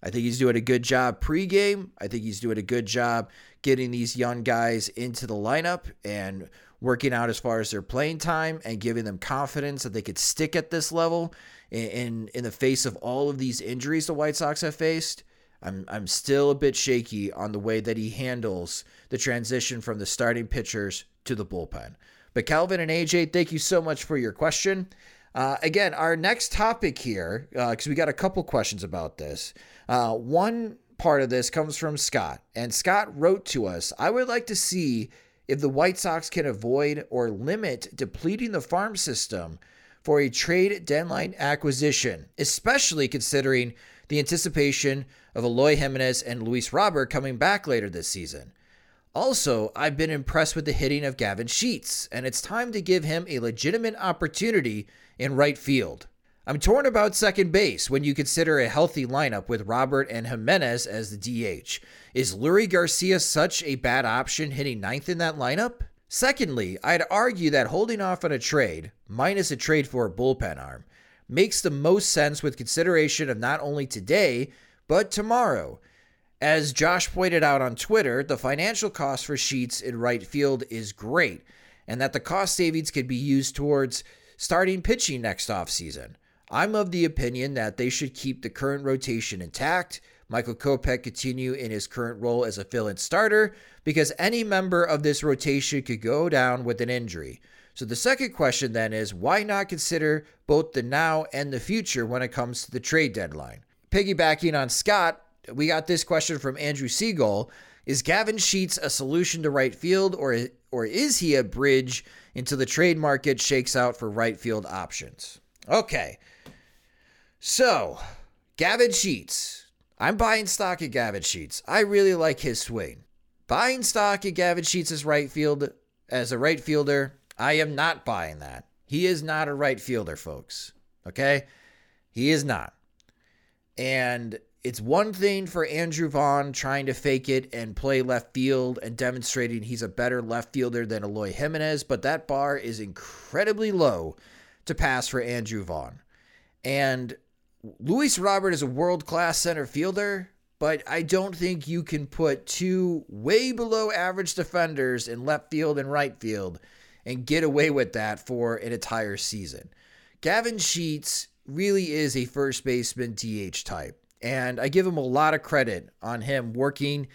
I think he's doing a good job pregame. I think he's doing a good job getting these young guys into the lineup and working out as far as their playing time and giving them confidence that they could stick at this level in in, the face of all of these injuries the White Sox have faced. I'm I'm still a bit shaky on the way that he handles the transition from the starting pitchers to the bullpen. But Calvin and AJ, thank you so much for your question. Uh, again, our next topic here, because uh, we got a couple questions about this. Uh, one part of this comes from Scott, and Scott wrote to us I would like to see if the White Sox can avoid or limit depleting the farm system for a trade deadline acquisition, especially considering the anticipation of Eloy Jimenez and Luis Robert coming back later this season. Also, I've been impressed with the hitting of Gavin Sheets, and it's time to give him a legitimate opportunity in right field. I'm torn about second base when you consider a healthy lineup with Robert and Jimenez as the DH. Is Leury Garcia such a bad option hitting ninth in that lineup? Secondly, I'd argue that holding off on a trade, minus a trade for a bullpen arm, makes the most sense with consideration of not only today, but tomorrow. As Josh pointed out on Twitter, the financial cost for Sheets in right field is great, and that the cost savings could be used towards starting pitching next offseason. I'm of the opinion that they should keep the current rotation intact, Michael Kopech continue in his current role as a fill in starter, because any member of this rotation could go down with an injury. So the second question then is why not consider both the now and the future when it comes to the trade deadline? Piggybacking on Scott, we got this question from Andrew Siegel. Is Gavin Sheets a solution to right field, or, or is he a bridge until the trade market shakes out for right field options? Okay. So, Gavin Sheets. I'm buying stock at Gavin Sheets. I really like his swing. Buying stock at Gavin Sheets as right field as a right fielder, I am not buying that. He is not a right fielder, folks. Okay? He is not. And it's one thing for Andrew Vaughn trying to fake it and play left field and demonstrating he's a better left fielder than Eloy Jimenez, but that bar is incredibly low to pass for Andrew Vaughn. And Luis Robert is a world class center fielder, but I don't think you can put two way below average defenders in left field and right field and get away with that for an entire season. Gavin Sheets really is a first baseman DH type. And I give him a lot of credit on him working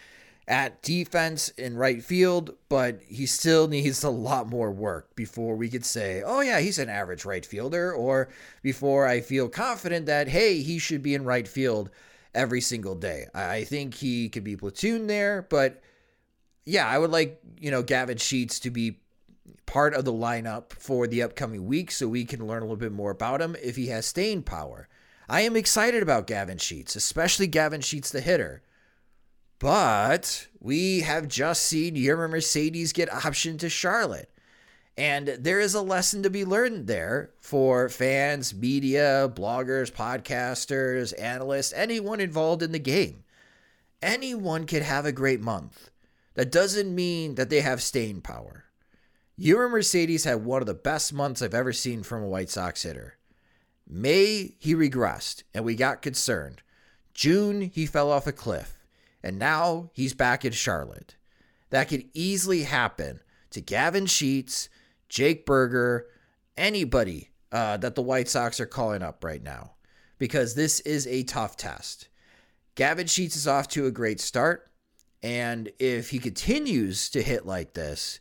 at defense in right field, but he still needs a lot more work before we could say, oh, yeah, he's an average right fielder, or before I feel confident that, hey, he should be in right field every single day. I think he could be platoon there, but yeah, I would like, you know, Gavin Sheets to be part of the lineup for the upcoming week so we can learn a little bit more about him if he has staying power. I am excited about Gavin Sheets, especially Gavin Sheets, the hitter. But we have just seen Yermin Mercedes get optioned to Charlotte. And there is a lesson to be learned there for fans, media, bloggers, podcasters, analysts, anyone involved in the game. Anyone can have a great month. That doesn't mean that they have staying power. Yermin Mercedes had one of the best months I've ever seen from a White Sox hitter. May, he regressed, and we got concerned. June, he fell off a cliff, and now he's back in Charlotte. That could easily happen to Gavin Sheets, Jake Burger, anybody uh, that the White Sox are calling up right now, because this is a tough test. Gavin Sheets is off to a great start, and if he continues to hit like this,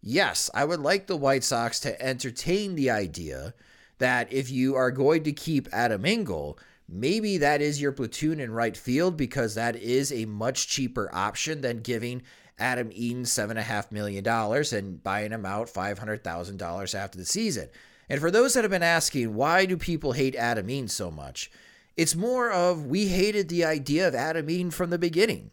yes, I would like the White Sox to entertain the idea that if you are going to keep Adam Engel, maybe that is your platoon in right field because that is a much cheaper option than giving Adam Eaton $7.5 million and buying him out $500,000 after the season. And for those that have been asking, why do people hate Adam Eaton so much? It's more of we hated the idea of Adam Eaton from the beginning.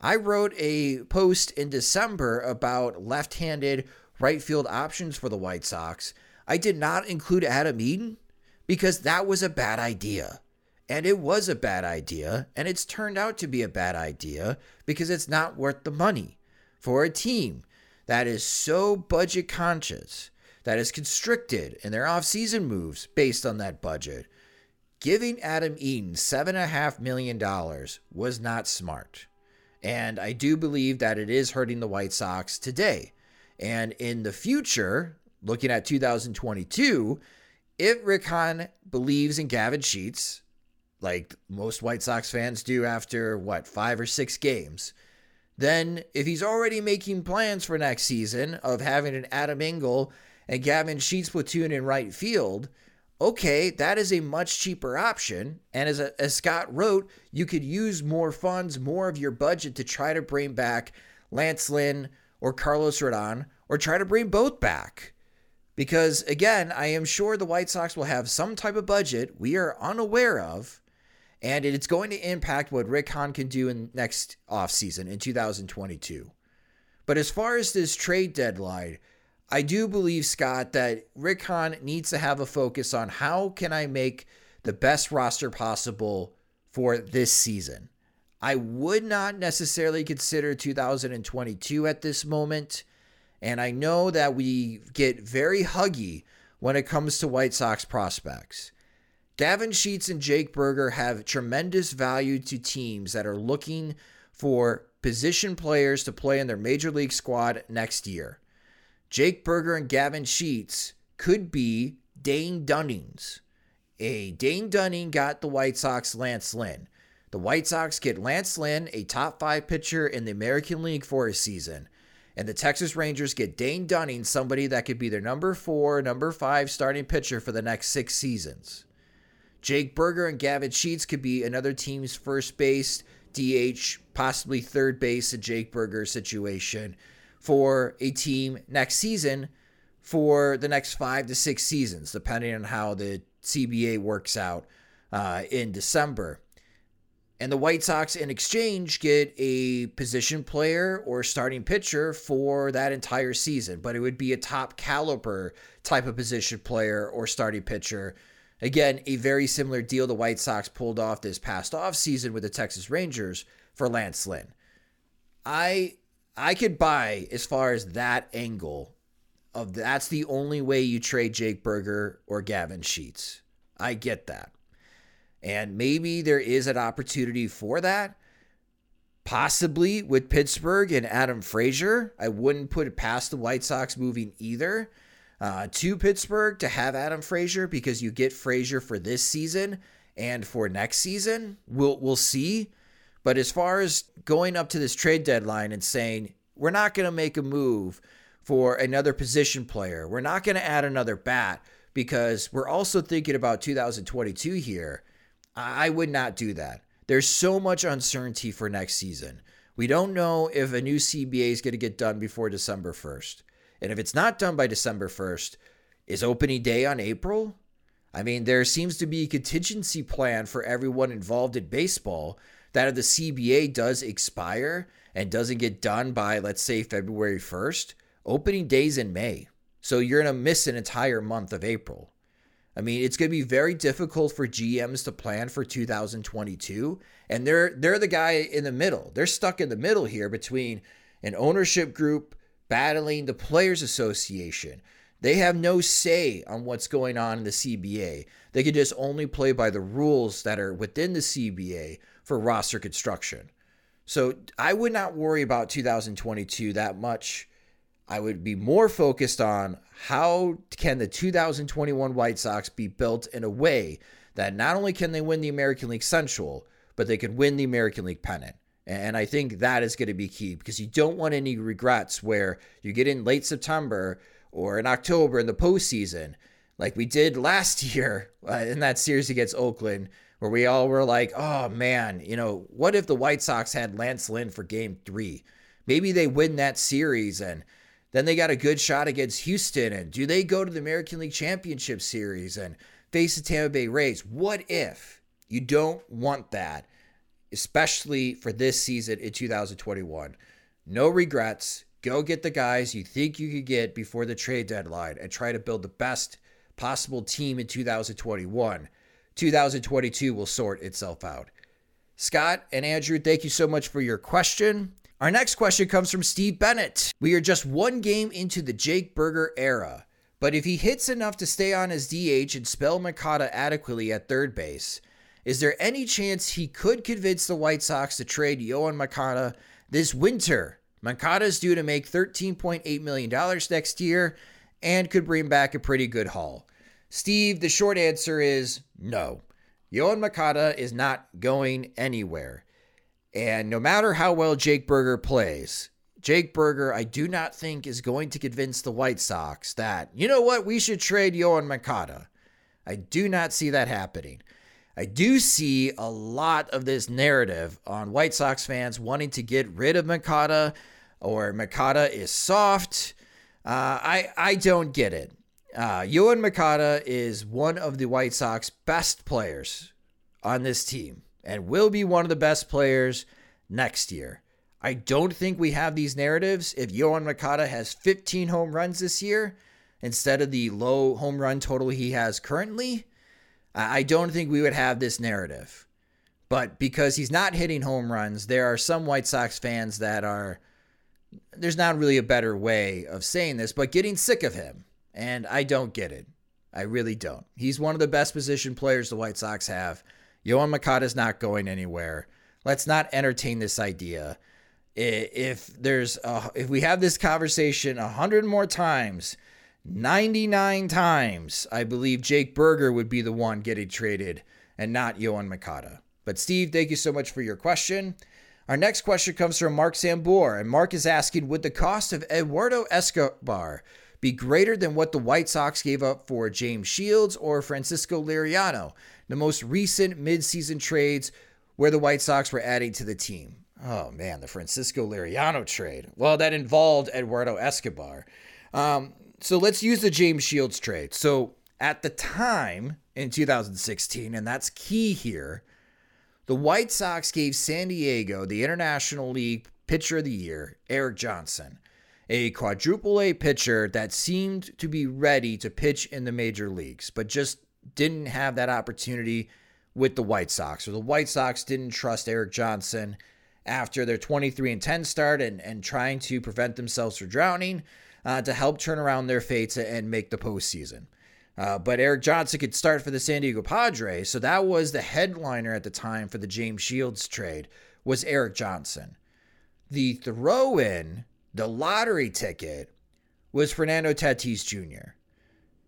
I wrote a post in December about left handed right field options for the White Sox I did not include Adam Eaton because that was a bad idea. And it was a bad idea, and it's turned out to be a bad idea because it's not worth the money for a team that is so budget conscious, that is constricted in their offseason moves based on that budget. Giving Adam Eaton $7.5 million was not smart. And I do believe that it is hurting the White Sox today. And in the future, looking at 2022, if Rick Hahn believes in Gavin Sheets, like most White Sox fans do after what, five or six games, then if he's already making plans for next season of having an Adam Engel and Gavin Sheets platoon in right field, okay, that is a much cheaper option. And as, a, as Scott wrote, you could use more funds, more of your budget to try to bring back Lance Lynn or Carlos Rodon or try to bring both back. Because again, I am sure the White Sox will have some type of budget we are unaware of, and it's going to impact what Rick Hahn can do in next offseason in 2022. But as far as this trade deadline, I do believe, Scott, that Rick Hahn needs to have a focus on how can I make the best roster possible for this season. I would not necessarily consider 2022 at this moment. And I know that we get very huggy when it comes to White Sox prospects. Gavin Sheets and Jake Burger have tremendous value to teams that are looking for position players to play in their major league squad next year. Jake Burger and Gavin Sheets could be Dane Dunnings. A Dane Dunning got the White Sox Lance Lynn. The White Sox get Lance Lynn, a top five pitcher in the American League for a season. And the Texas Rangers get Dane Dunning, somebody that could be their number four, number five starting pitcher for the next six seasons. Jake Burger and Gavin Sheets could be another team's first base, DH, possibly third base, a Jake Burger situation for a team next season for the next five to six seasons, depending on how the CBA works out uh, in December. And the White Sox, in exchange, get a position player or starting pitcher for that entire season, but it would be a top caliber type of position player or starting pitcher. Again, a very similar deal the White Sox pulled off this past offseason with the Texas Rangers for Lance Lynn. I I could buy as far as that angle of that's the only way you trade Jake Burger or Gavin Sheets. I get that. And maybe there is an opportunity for that. Possibly with Pittsburgh and Adam Frazier. I wouldn't put it past the White Sox moving either uh, to Pittsburgh to have Adam Frazier because you get Frazier for this season and for next season. We'll we'll see. But as far as going up to this trade deadline and saying we're not going to make a move for another position player, we're not going to add another bat because we're also thinking about 2022 here. I would not do that. There's so much uncertainty for next season. We don't know if a new CBA is going to get done before December 1st. And if it's not done by December 1st, is opening day on April? I mean, there seems to be a contingency plan for everyone involved in baseball that if the CBA does expire and doesn't get done by, let's say, February 1st, opening days in May. So you're going to miss an entire month of April. I mean, it's going to be very difficult for GMs to plan for 2022, and they're they're the guy in the middle. They're stuck in the middle here between an ownership group battling the players association. They have no say on what's going on in the CBA. They can just only play by the rules that are within the CBA for roster construction. So I would not worry about 2022 that much. I would be more focused on how can the 2021 White Sox be built in a way that not only can they win the American League Central, but they can win the American League pennant. And I think that is going to be key because you don't want any regrets where you get in late September or in October in the postseason, like we did last *laughs* year uh, in that series against Oakland, where we all were like, oh man, you know, what if the White Sox had Lance Lynn for game three? Maybe they win that series and then they got a good shot against Houston. And do they go to the American League Championship Series and face the Tampa Bay Rays? What if you don't want that, especially for this season in 2021? No regrets. Go get the guys you think you could get before the trade deadline and try to build the best possible team in 2021. 2022 will sort itself out. Scott and Andrew, thank you so much for your question. Our next question comes from Steve Bennett. We are just one game into the Jake Burger era, but if he hits enough to stay on as DH and spell Moncada adequately at third base, is there any chance he could convince the White Sox to trade Yoan Moncada this winter? Moncada is due to make $13.8 million next year and could bring back a pretty good haul. Steve, the short answer is no. Yoan Moncada is not going anywhere. And no matter how well Jake Burger plays, Jake Burger, I do not think is going to convince the White Sox that, you know what, we should trade Yoan Moncada. I do not see that happening. I do see a lot of this narrative on White Sox fans wanting to get rid of Moncada or Moncada is soft. Uh, I, I don't get it. Uh, Yoan Moncada is one of the White Sox best players on this team and will be one of the best players next year. I don't think we have these narratives if Yoan Moncada has 15 home runs this year instead of the low home run total he has currently. I don't think we would have this narrative. But because he's not hitting home runs, there are some White Sox fans that are, there's not really a better way of saying this, but getting sick of him. And I don't get it. I really don't. He's one of the best position players the White Sox have. Yoan is not going anywhere. Let's not entertain this idea. If there's a, if we have this conversation a hundred more times, 99 times, I believe Jake Burger would be the one getting traded and not Yoan Moncada. But Steve, thank you so much for your question. Our next question comes from Mark Sambor, and Mark is asking Would the cost of Eduardo Escobar be greater than what the White Sox gave up for James Shields or Francisco Liriano, the most recent midseason trades where the White Sox were adding to the team? Oh man, the Francisco Liriano trade. Well, that involved Eduardo Escobar. Um, so let's use the James Shields trade. So at the time in 2016, and that's key here, the White Sox gave San Diego the International League Pitcher of the Year, Erik Johnson, a quadruple A pitcher that seemed to be ready to pitch in the major leagues, but just didn't have that opportunity with the White Sox. Or the White Sox didn't trust Erik Johnson after their 23 and 10 start and, and trying to prevent themselves from drowning uh, to help turn around their fates and make the postseason. Uh, but Erik Johnson could start for the San Diego Padres, so that was the headliner at the time for the James Shields trade was Erik Johnson. The throw-in, the lottery ticket, was Fernando Tatis Jr.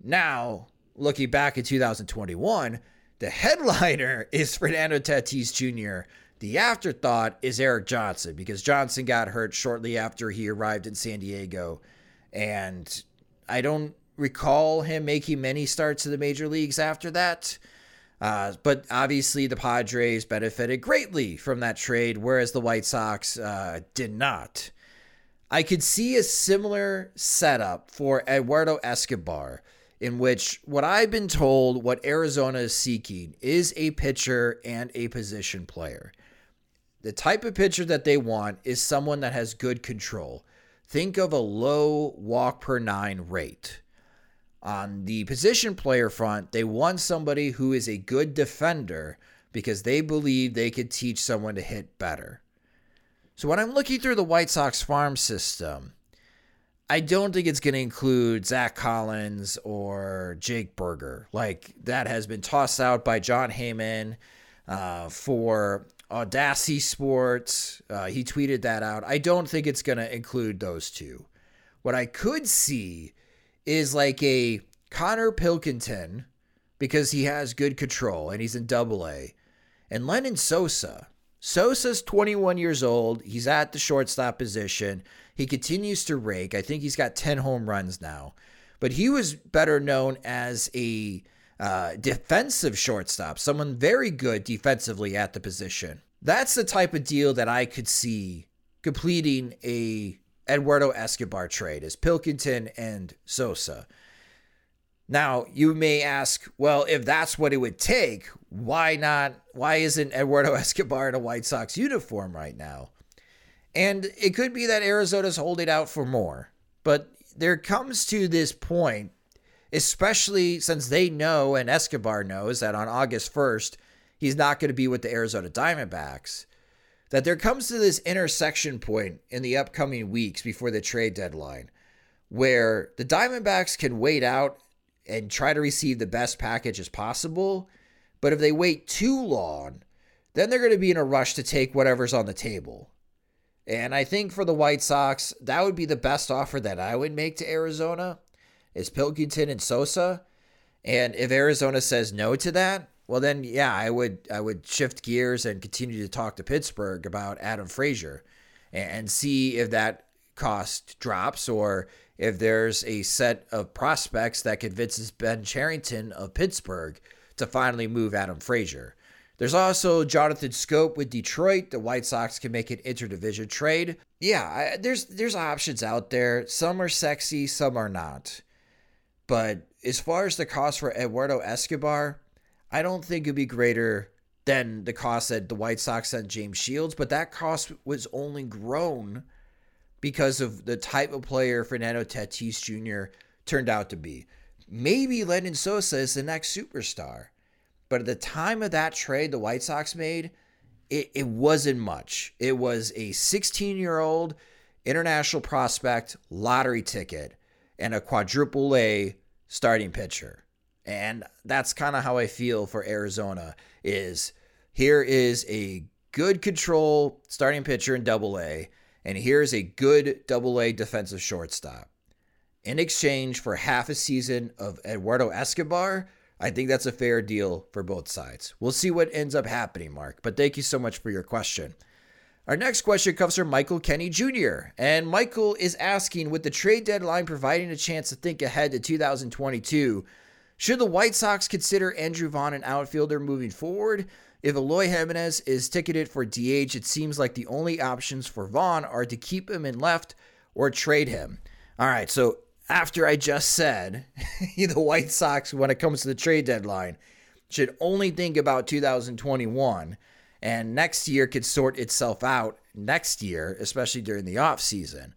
Now, looking back in 2021, the headliner *laughs* is Fernando Tatis Jr. The afterthought is Erik Johnson because Johnson got hurt shortly after he arrived in San Diego, and I don't recall him making many starts in the major leagues after that. Uh, but obviously, the Padres benefited greatly from that trade, whereas the White Sox uh, did not. I could see a similar setup for Eduardo Escobar, in which what I've been told, what Arizona is seeking, is a pitcher and a position player. The type of pitcher that they want is someone that has good control. Think of a low walk per nine rate. On the position player front, they want somebody who is a good defender because they believe they could teach someone to hit better. So when I'm looking through the White Sox farm system, I don't think it's going to include Zack Collins or Jake Burger. Like that has been tossed out by Jon Heyman uh, for Audacy Sports. Uh, he tweeted that out. I don't think it's going to include those two. What I could see is like a Konnor Pilkington because he has good control and he's in double A. And Lenyn Sosa. Sosa's 21 years old. He's at the shortstop position. He continues to rake. I think he's got 10 home runs now. But he was better known as a uh, defensive shortstop, someone very good defensively at the position. That's the type of deal that I could see completing a Eduardo Escobar trade is Pilkington and Sosa. Now, you may ask, well, if that's what it would take, why not? Why isn't Eduardo *laughs* Escobar in a White Sox uniform right now? And it could be that Arizona's holding out for more. But there comes to this point, especially since they know and Escobar knows that on August 1st, he's not going to be with the Arizona Diamondbacks that there comes to this intersection point in the upcoming weeks before the trade deadline where the Diamondbacks can wait out and try to receive the best package as possible. But if they wait too long, then they're going to be in a rush to take whatever's on the table. And I think for the White Sox, that would be the best offer that I would make to Arizona is Pilkington and Sosa. And if Arizona says no to that, well then yeah, I would I would shift gears and continue to talk to Pittsburgh about Adam Frazier and see if that cost drops or if there's a set of prospects that convinces Ben Cherington of Pittsburgh to finally move Adam Frazier. There's also Jonathan Schoop with Detroit. The White Sox can make an interdivision trade. Yeah, I, there's there's options out there. Some are sexy, some are not. But as far as the cost for Eduardo Escobar, I don't think it'd be greater than the cost that the White Sox sent James Shields, but that cost was only grown because of the type of player Fernando Tatis Jr. turned out to be. Maybe Lenyn Sosa is the next superstar. But at the time of that trade the White Sox made, it, it wasn't much. It was a 16 year old international prospect lottery ticket and a quadruple A starting pitcher. And that's kind of how I feel for Arizona is here is a good control starting pitcher in double A and here's a good double A defensive shortstop. In exchange for half a season of Eduardo Escobar, I think that's a fair deal for both sides. We'll see what ends up happening, Mark, but thank you so much for your question. Our next question comes from Michael Kenny Jr. And Michael is asking with the trade deadline providing a chance to think ahead to 2022, should the White Sox consider Andrew Vaughn an outfielder moving forward? If Eloy Jimenez is ticketed for DH, it seems like the only options for Vaughn are to keep him in left or trade him. All right, so after I just said *laughs* the White Sox, when it comes to the trade deadline, should only think about 2021 and next year could sort itself out next year, especially during the offseason.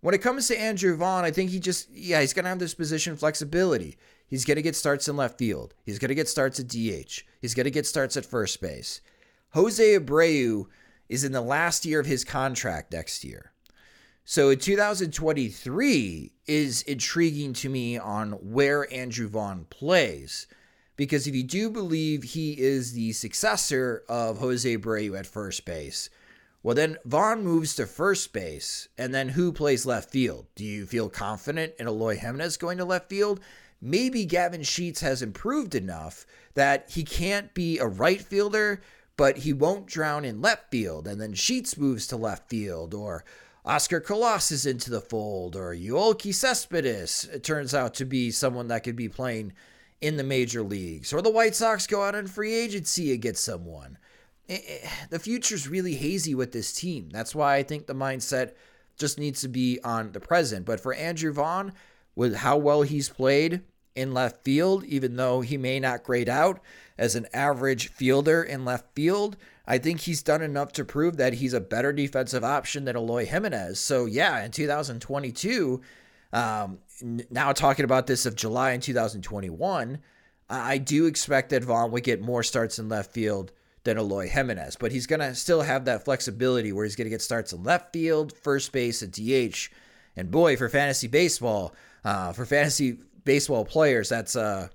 When it comes to Andrew Vaughn, I think he just, yeah, he's going to have this position flexibility. He's going to get starts in left field. He's going to get starts at DH. He's going to get starts at first base. Jose Abreu is in the last year of his contract next year. So 2023 is intriguing to me on where Andrew Vaughn plays. Because if you do believe he is the successor of Jose Abreu at first base, well, then Vaughn moves to first base, and then who plays left field? Do you feel confident in Eloy Jimenez going to left field? Maybe Gavin Sheets has improved enough that he can't be a right fielder, but he won't drown in left field, and then Sheets moves to left field, or Oscar Colas is into the fold, or Yoelqui Cespedes turns out to be someone that could be playing in the major leagues, or the White Sox go out on free agency and get someone. The future's really hazy with this team. That's why I think the mindset just needs to be on the present. But for Andrew Vaughn, with how well he's played in left field, even though he may not grade out as an average fielder in left field, I think he's done enough to prove that he's a better defensive option than Eloy Jimenez. So, yeah, in 2022, um, now talking about this of July in 2021, I do expect that Vaughn would get more starts in left field than Eloy Jimenez, but he's going to still have that flexibility where he's going to get starts in left field, first base, and DH. And boy, for fantasy baseball, uh, for fantasy baseball players, that's uh,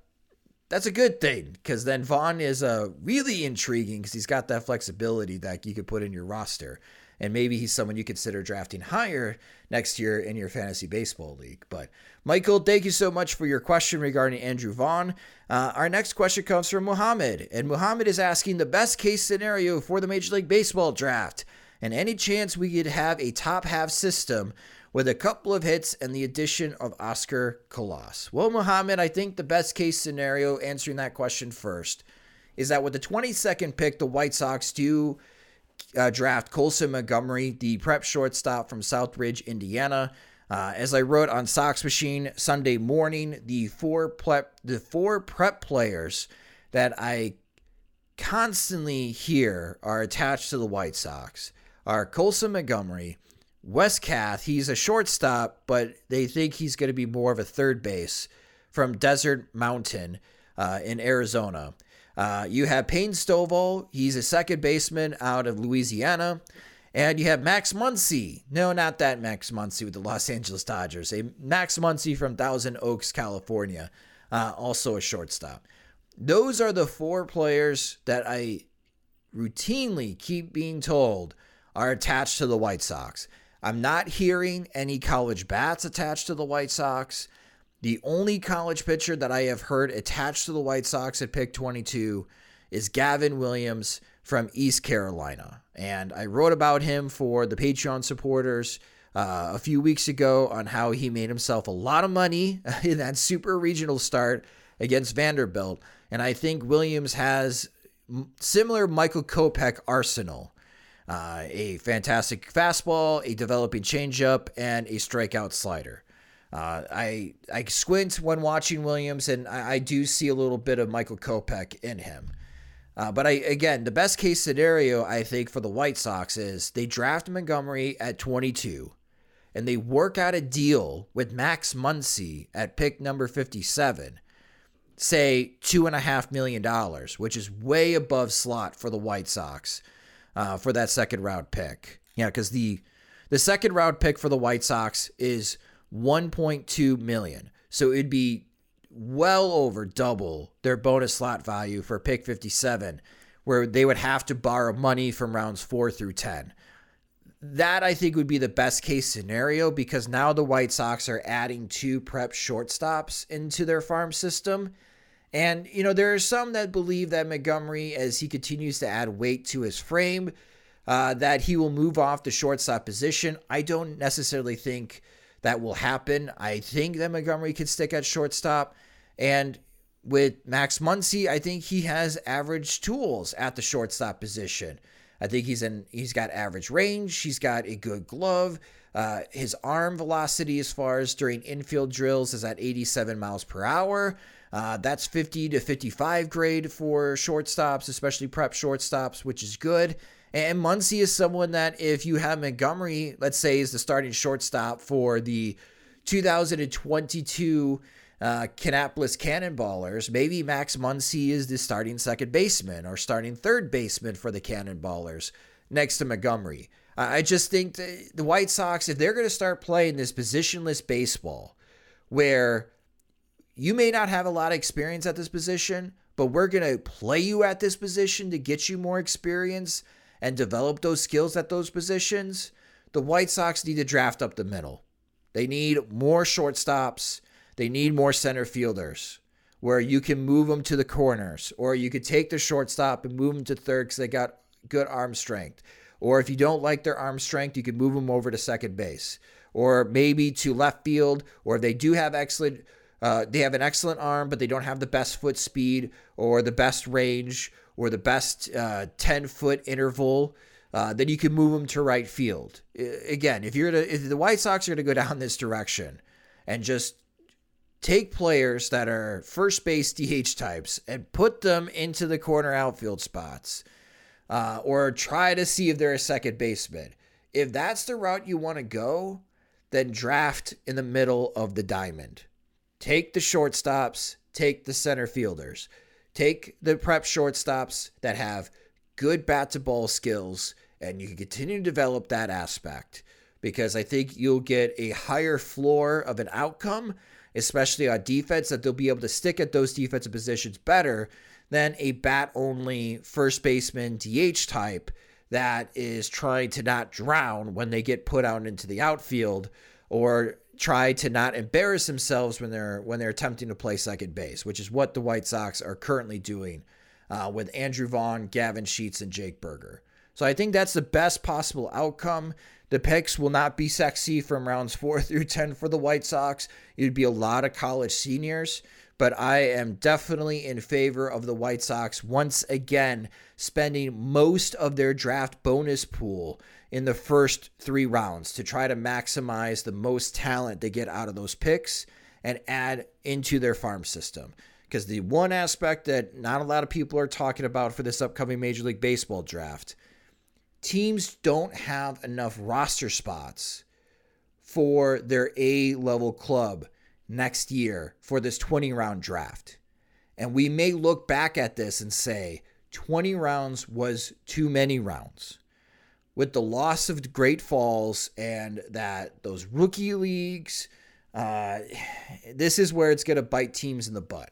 that's a good thing because then Vaughn is uh, really intriguing because he's got that flexibility that you could put in your roster and maybe he's someone you consider drafting higher next year in your fantasy baseball league. But Michael, thank you so much for your question regarding Andrew Vaughn. Uh, our next question comes from Muhammad, and Muhammad is asking the best case scenario for the Major League Baseball draft, and any chance we could have a top half system with a couple of hits and the addition of Oscar Colas. Well, Muhammad, I think the best case scenario, answering that question first, is that with the 22nd pick, the White Sox do uh, draft Colson Montgomery, the prep shortstop from Southridge, Indiana. Uh, as I wrote on Sox Machine Sunday morning, the four prep the four prep players that I constantly hear are attached to the White Sox are Colson Montgomery, Wes Kath. He's a shortstop, but they think he's going to be more of a third base from Desert Mountain uh, in Arizona. Uh, you have Payne Stovall. He's a second baseman out of Louisiana. And you have Max Muncy. No, not that Max Muncy with the Los Angeles Dodgers. A Max Muncy from Thousand Oaks, California. Uh, also a shortstop. Those are the four players that I routinely keep being told are attached to the White Sox. I'm not hearing any college bats attached to the White Sox. The only college pitcher that I have heard attached to the White Sox at pick 22 is Gavin Williams from East Carolina. And I wrote about him for the Patreon supporters uh, a few weeks ago on how he made himself a lot of money *laughs* in that super regional start against Vanderbilt. And I think Williams has similar Michael Kopech arsenal. Uh, a fantastic fastball, a developing changeup, and a strikeout slider. Uh, I I squint when watching Williams, and I, I, do see a little bit of Michael Kopech in him. Uh, but I again, the best case scenario I think for the White Sox is they draft Montgomery at 22, and they work out a deal with Max Muncy at pick number 57, say two and a half million dollars, which is way above slot for the White Sox uh, for that second round pick. Yeah, because the the second round pick for the White Sox is 1.2 million, so it'd be well over double their bonus slot value for pick 57, where they would have to borrow money from rounds four through 10. That I think would be the best case scenario because now the White Sox are adding two prep shortstops into their farm system. And, you know, there are some that believe that Montgomery, as he continues to add weight to his frame, uh, that he will move off the shortstop position. I don't necessarily think that will happen. I think that Montgomery could stick at shortstop. And with Max Muncy, I think he has average tools at the shortstop position. I think he's in he's got average range, he's got a good glove. Uh, his arm velocity as far as during infield drills is at 87 miles per hour. Uh, that's 50 to 55 grade for shortstops, especially prep shortstops, which is good. And Muncy is someone that if you have Montgomery, let's say, is the starting shortstop for the 2022 uh, Kannapolis Cannonballers, maybe Max Muncy is the starting second baseman or starting third baseman for the Cannonballers next to Montgomery. I just think the White Sox, if they're going to start playing this positionless baseball, where you may not have a lot of experience at this position, but we're going to play you at this position to get you more experience and develop those skills at those positions, the White Sox need to draft up the middle. They need more shortstops they need more center fielders where you can move them to the corners, or you could take the shortstop and move them to third because they got good arm strength. Or if you don't like their arm strength, you can move them over to second base, or maybe to left field. Or if they do have excellent, uh, they have an excellent arm, but they don't have the best foot speed or the best range or the best uh, 10 foot interval. Uh, then you can move them to right field. Again, if you're to, if the White Sox are going to go down this direction and just take players that are first base DH types and put them into the corner outfield spots, uh, or try to see if they're a second baseman. If that's the route you want to go, then draft in the middle of the diamond. Take the shortstops, take the center fielders, take the prep shortstops that have good bat to ball skills, and you can continue to develop that aspect because I think you'll get a higher floor of an outcome especially on defense, that they'll be able to stick at those defensive positions better than a bat only first baseman DH type that is trying to not drown when they get put out into the outfield or try to not embarrass themselves when they're when they're attempting to play second base, which is what the White Sox are currently doing uh, with Andrew Vaughn, Gavin Sheets, and Jake Burger. So I think that's the best possible outcome. The picks will not be sexy from rounds *laughs* four through 10 for the White Sox. It would be a lot of college seniors, but I am definitely in favor of the White Sox once again spending most of their draft bonus pool in the first three rounds to try to maximize the most talent they get out of those picks and add into their farm system. Because the one aspect that not a lot of people are talking about for this upcoming Major League Baseball draft teams don't have enough roster spots for their A level club next year for this 20 round draft. And we may look back at this and say 20 rounds was too many rounds. With the loss of Great Falls and that those rookie leagues, uh, this is where it's going to bite teams in the butt.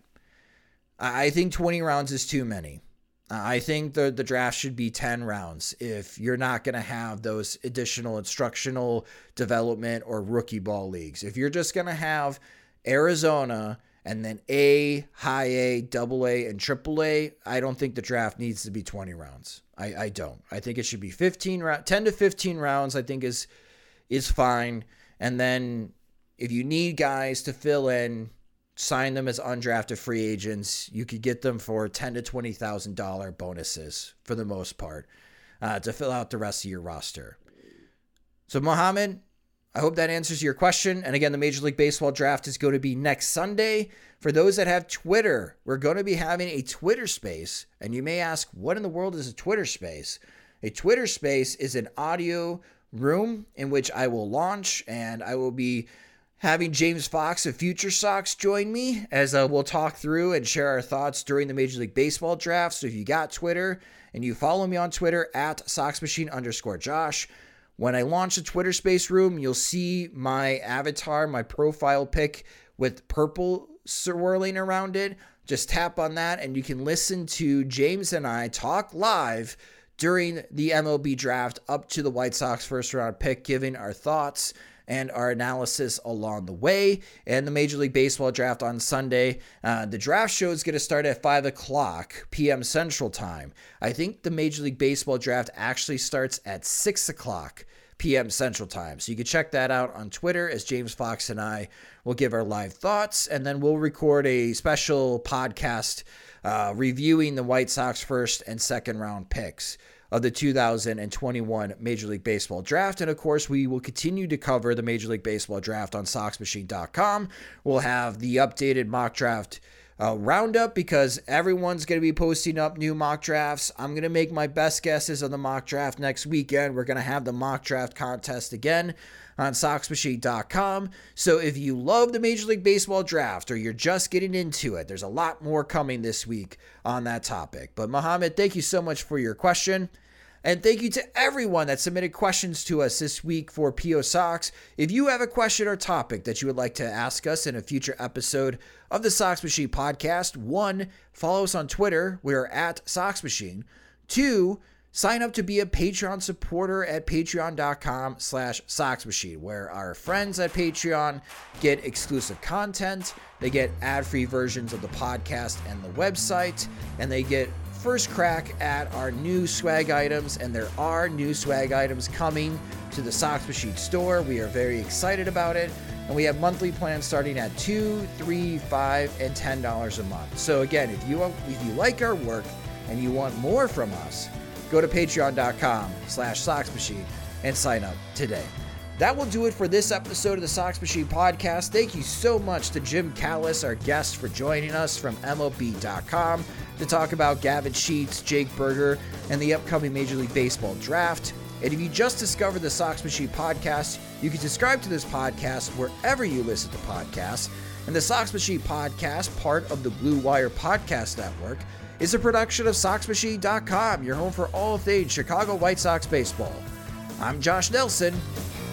I think 20 rounds is too many. I think the the draft should be 10 rounds if you're not going to have those additional instructional development or rookie ball leagues. If you're just going to have Arizona and then A, high A, double A, and triple A, I don't think the draft needs to be 20 rounds. I, I don't. I think it should be 15 round 10 to 15 rounds, I think is is fine. And then if you need guys to fill in sign them as undrafted free agents. You could get them for ten to twenty thousand dollar bonuses for the most part uh, to fill out the rest of your roster. So Mohammed, I hope that answers your question. And again, the Major League Baseball draft is going to be next Sunday. For those that have Twitter, we're going to be having a Twitter space. And you may ask, what in the world is a Twitter space? A Twitter space is an audio room in which I will launch and I will be having James Fox of Future Sox join me as uh, we'll talk through and share our thoughts during the Major League Baseball draft. So if you got Twitter and you follow me on Twitter at SoxMachine underscore Josh, when I launch the Twitter Space Room, you'll see my avatar, my profile pic with purple swirling around it. Just tap on that and you can listen to James and I talk live during the MLB draft up to the White Sox first round pick, giving our thoughts and our analysis along the way. And the Major League Baseball draft on Sunday. Uh, the draft show is going to start at 5 o'clock p.m. Central Time. I think the Major League Baseball draft actually starts at 6 o'clock p.m. Central Time. So you can check that out on Twitter as James Fox and I will give our live thoughts, and then we'll record a special podcast uh, reviewing the White Sox first and second round picks of the 2021 Major League Baseball draft. And of course, we will continue to cover the Major League Baseball draft on SoxMachine.com. We'll have the updated mock draft. Uh, roundup because everyone's going to be posting up new mock drafts. I'm going to make my best guesses on the mock draft next weekend. We're going to have the mock draft contest again on SoxMachine.com. So if you love the Major League Baseball draft or you're just getting into it, there's a lot more coming this week on that topic. But Mohammed, thank you so much for your question. And thank you to everyone that submitted questions to us this week for PO Sox. If you have a question or topic that you would like to ask us in a future episode of the Sox Machine podcast, one, follow us on Twitter. We're at Sox Machine. Two, sign up to be a Patreon supporter at patreon.com slash soxmachine, where our friends at Patreon get exclusive content. They get ad-free versions of the podcast and the website, and they get first crack at our new swag items, and there are new swag items coming to the Sox Machine store. We are very excited about it. And we have monthly plans starting at two, three, five, and ten dollars a month. So again, if you if you like our work and you want more from us, go to patreon.com slash soxmachine and sign up today. That will do it for this episode of the Sox Machine podcast. Thank you so much to Jim Callis, our guest, for joining us from MLB.com to talk about Gavin Sheets, Jake Burger, and the upcoming Major League Baseball draft. And if you just discovered the Sox Machine podcast, you can subscribe to this podcast wherever you listen to podcasts. And the Sox Machine podcast, part of the Blue Wire Podcast Network, is a production of SoxMachine.com, your home for all things Chicago White Sox baseball. I'm Josh Nelson.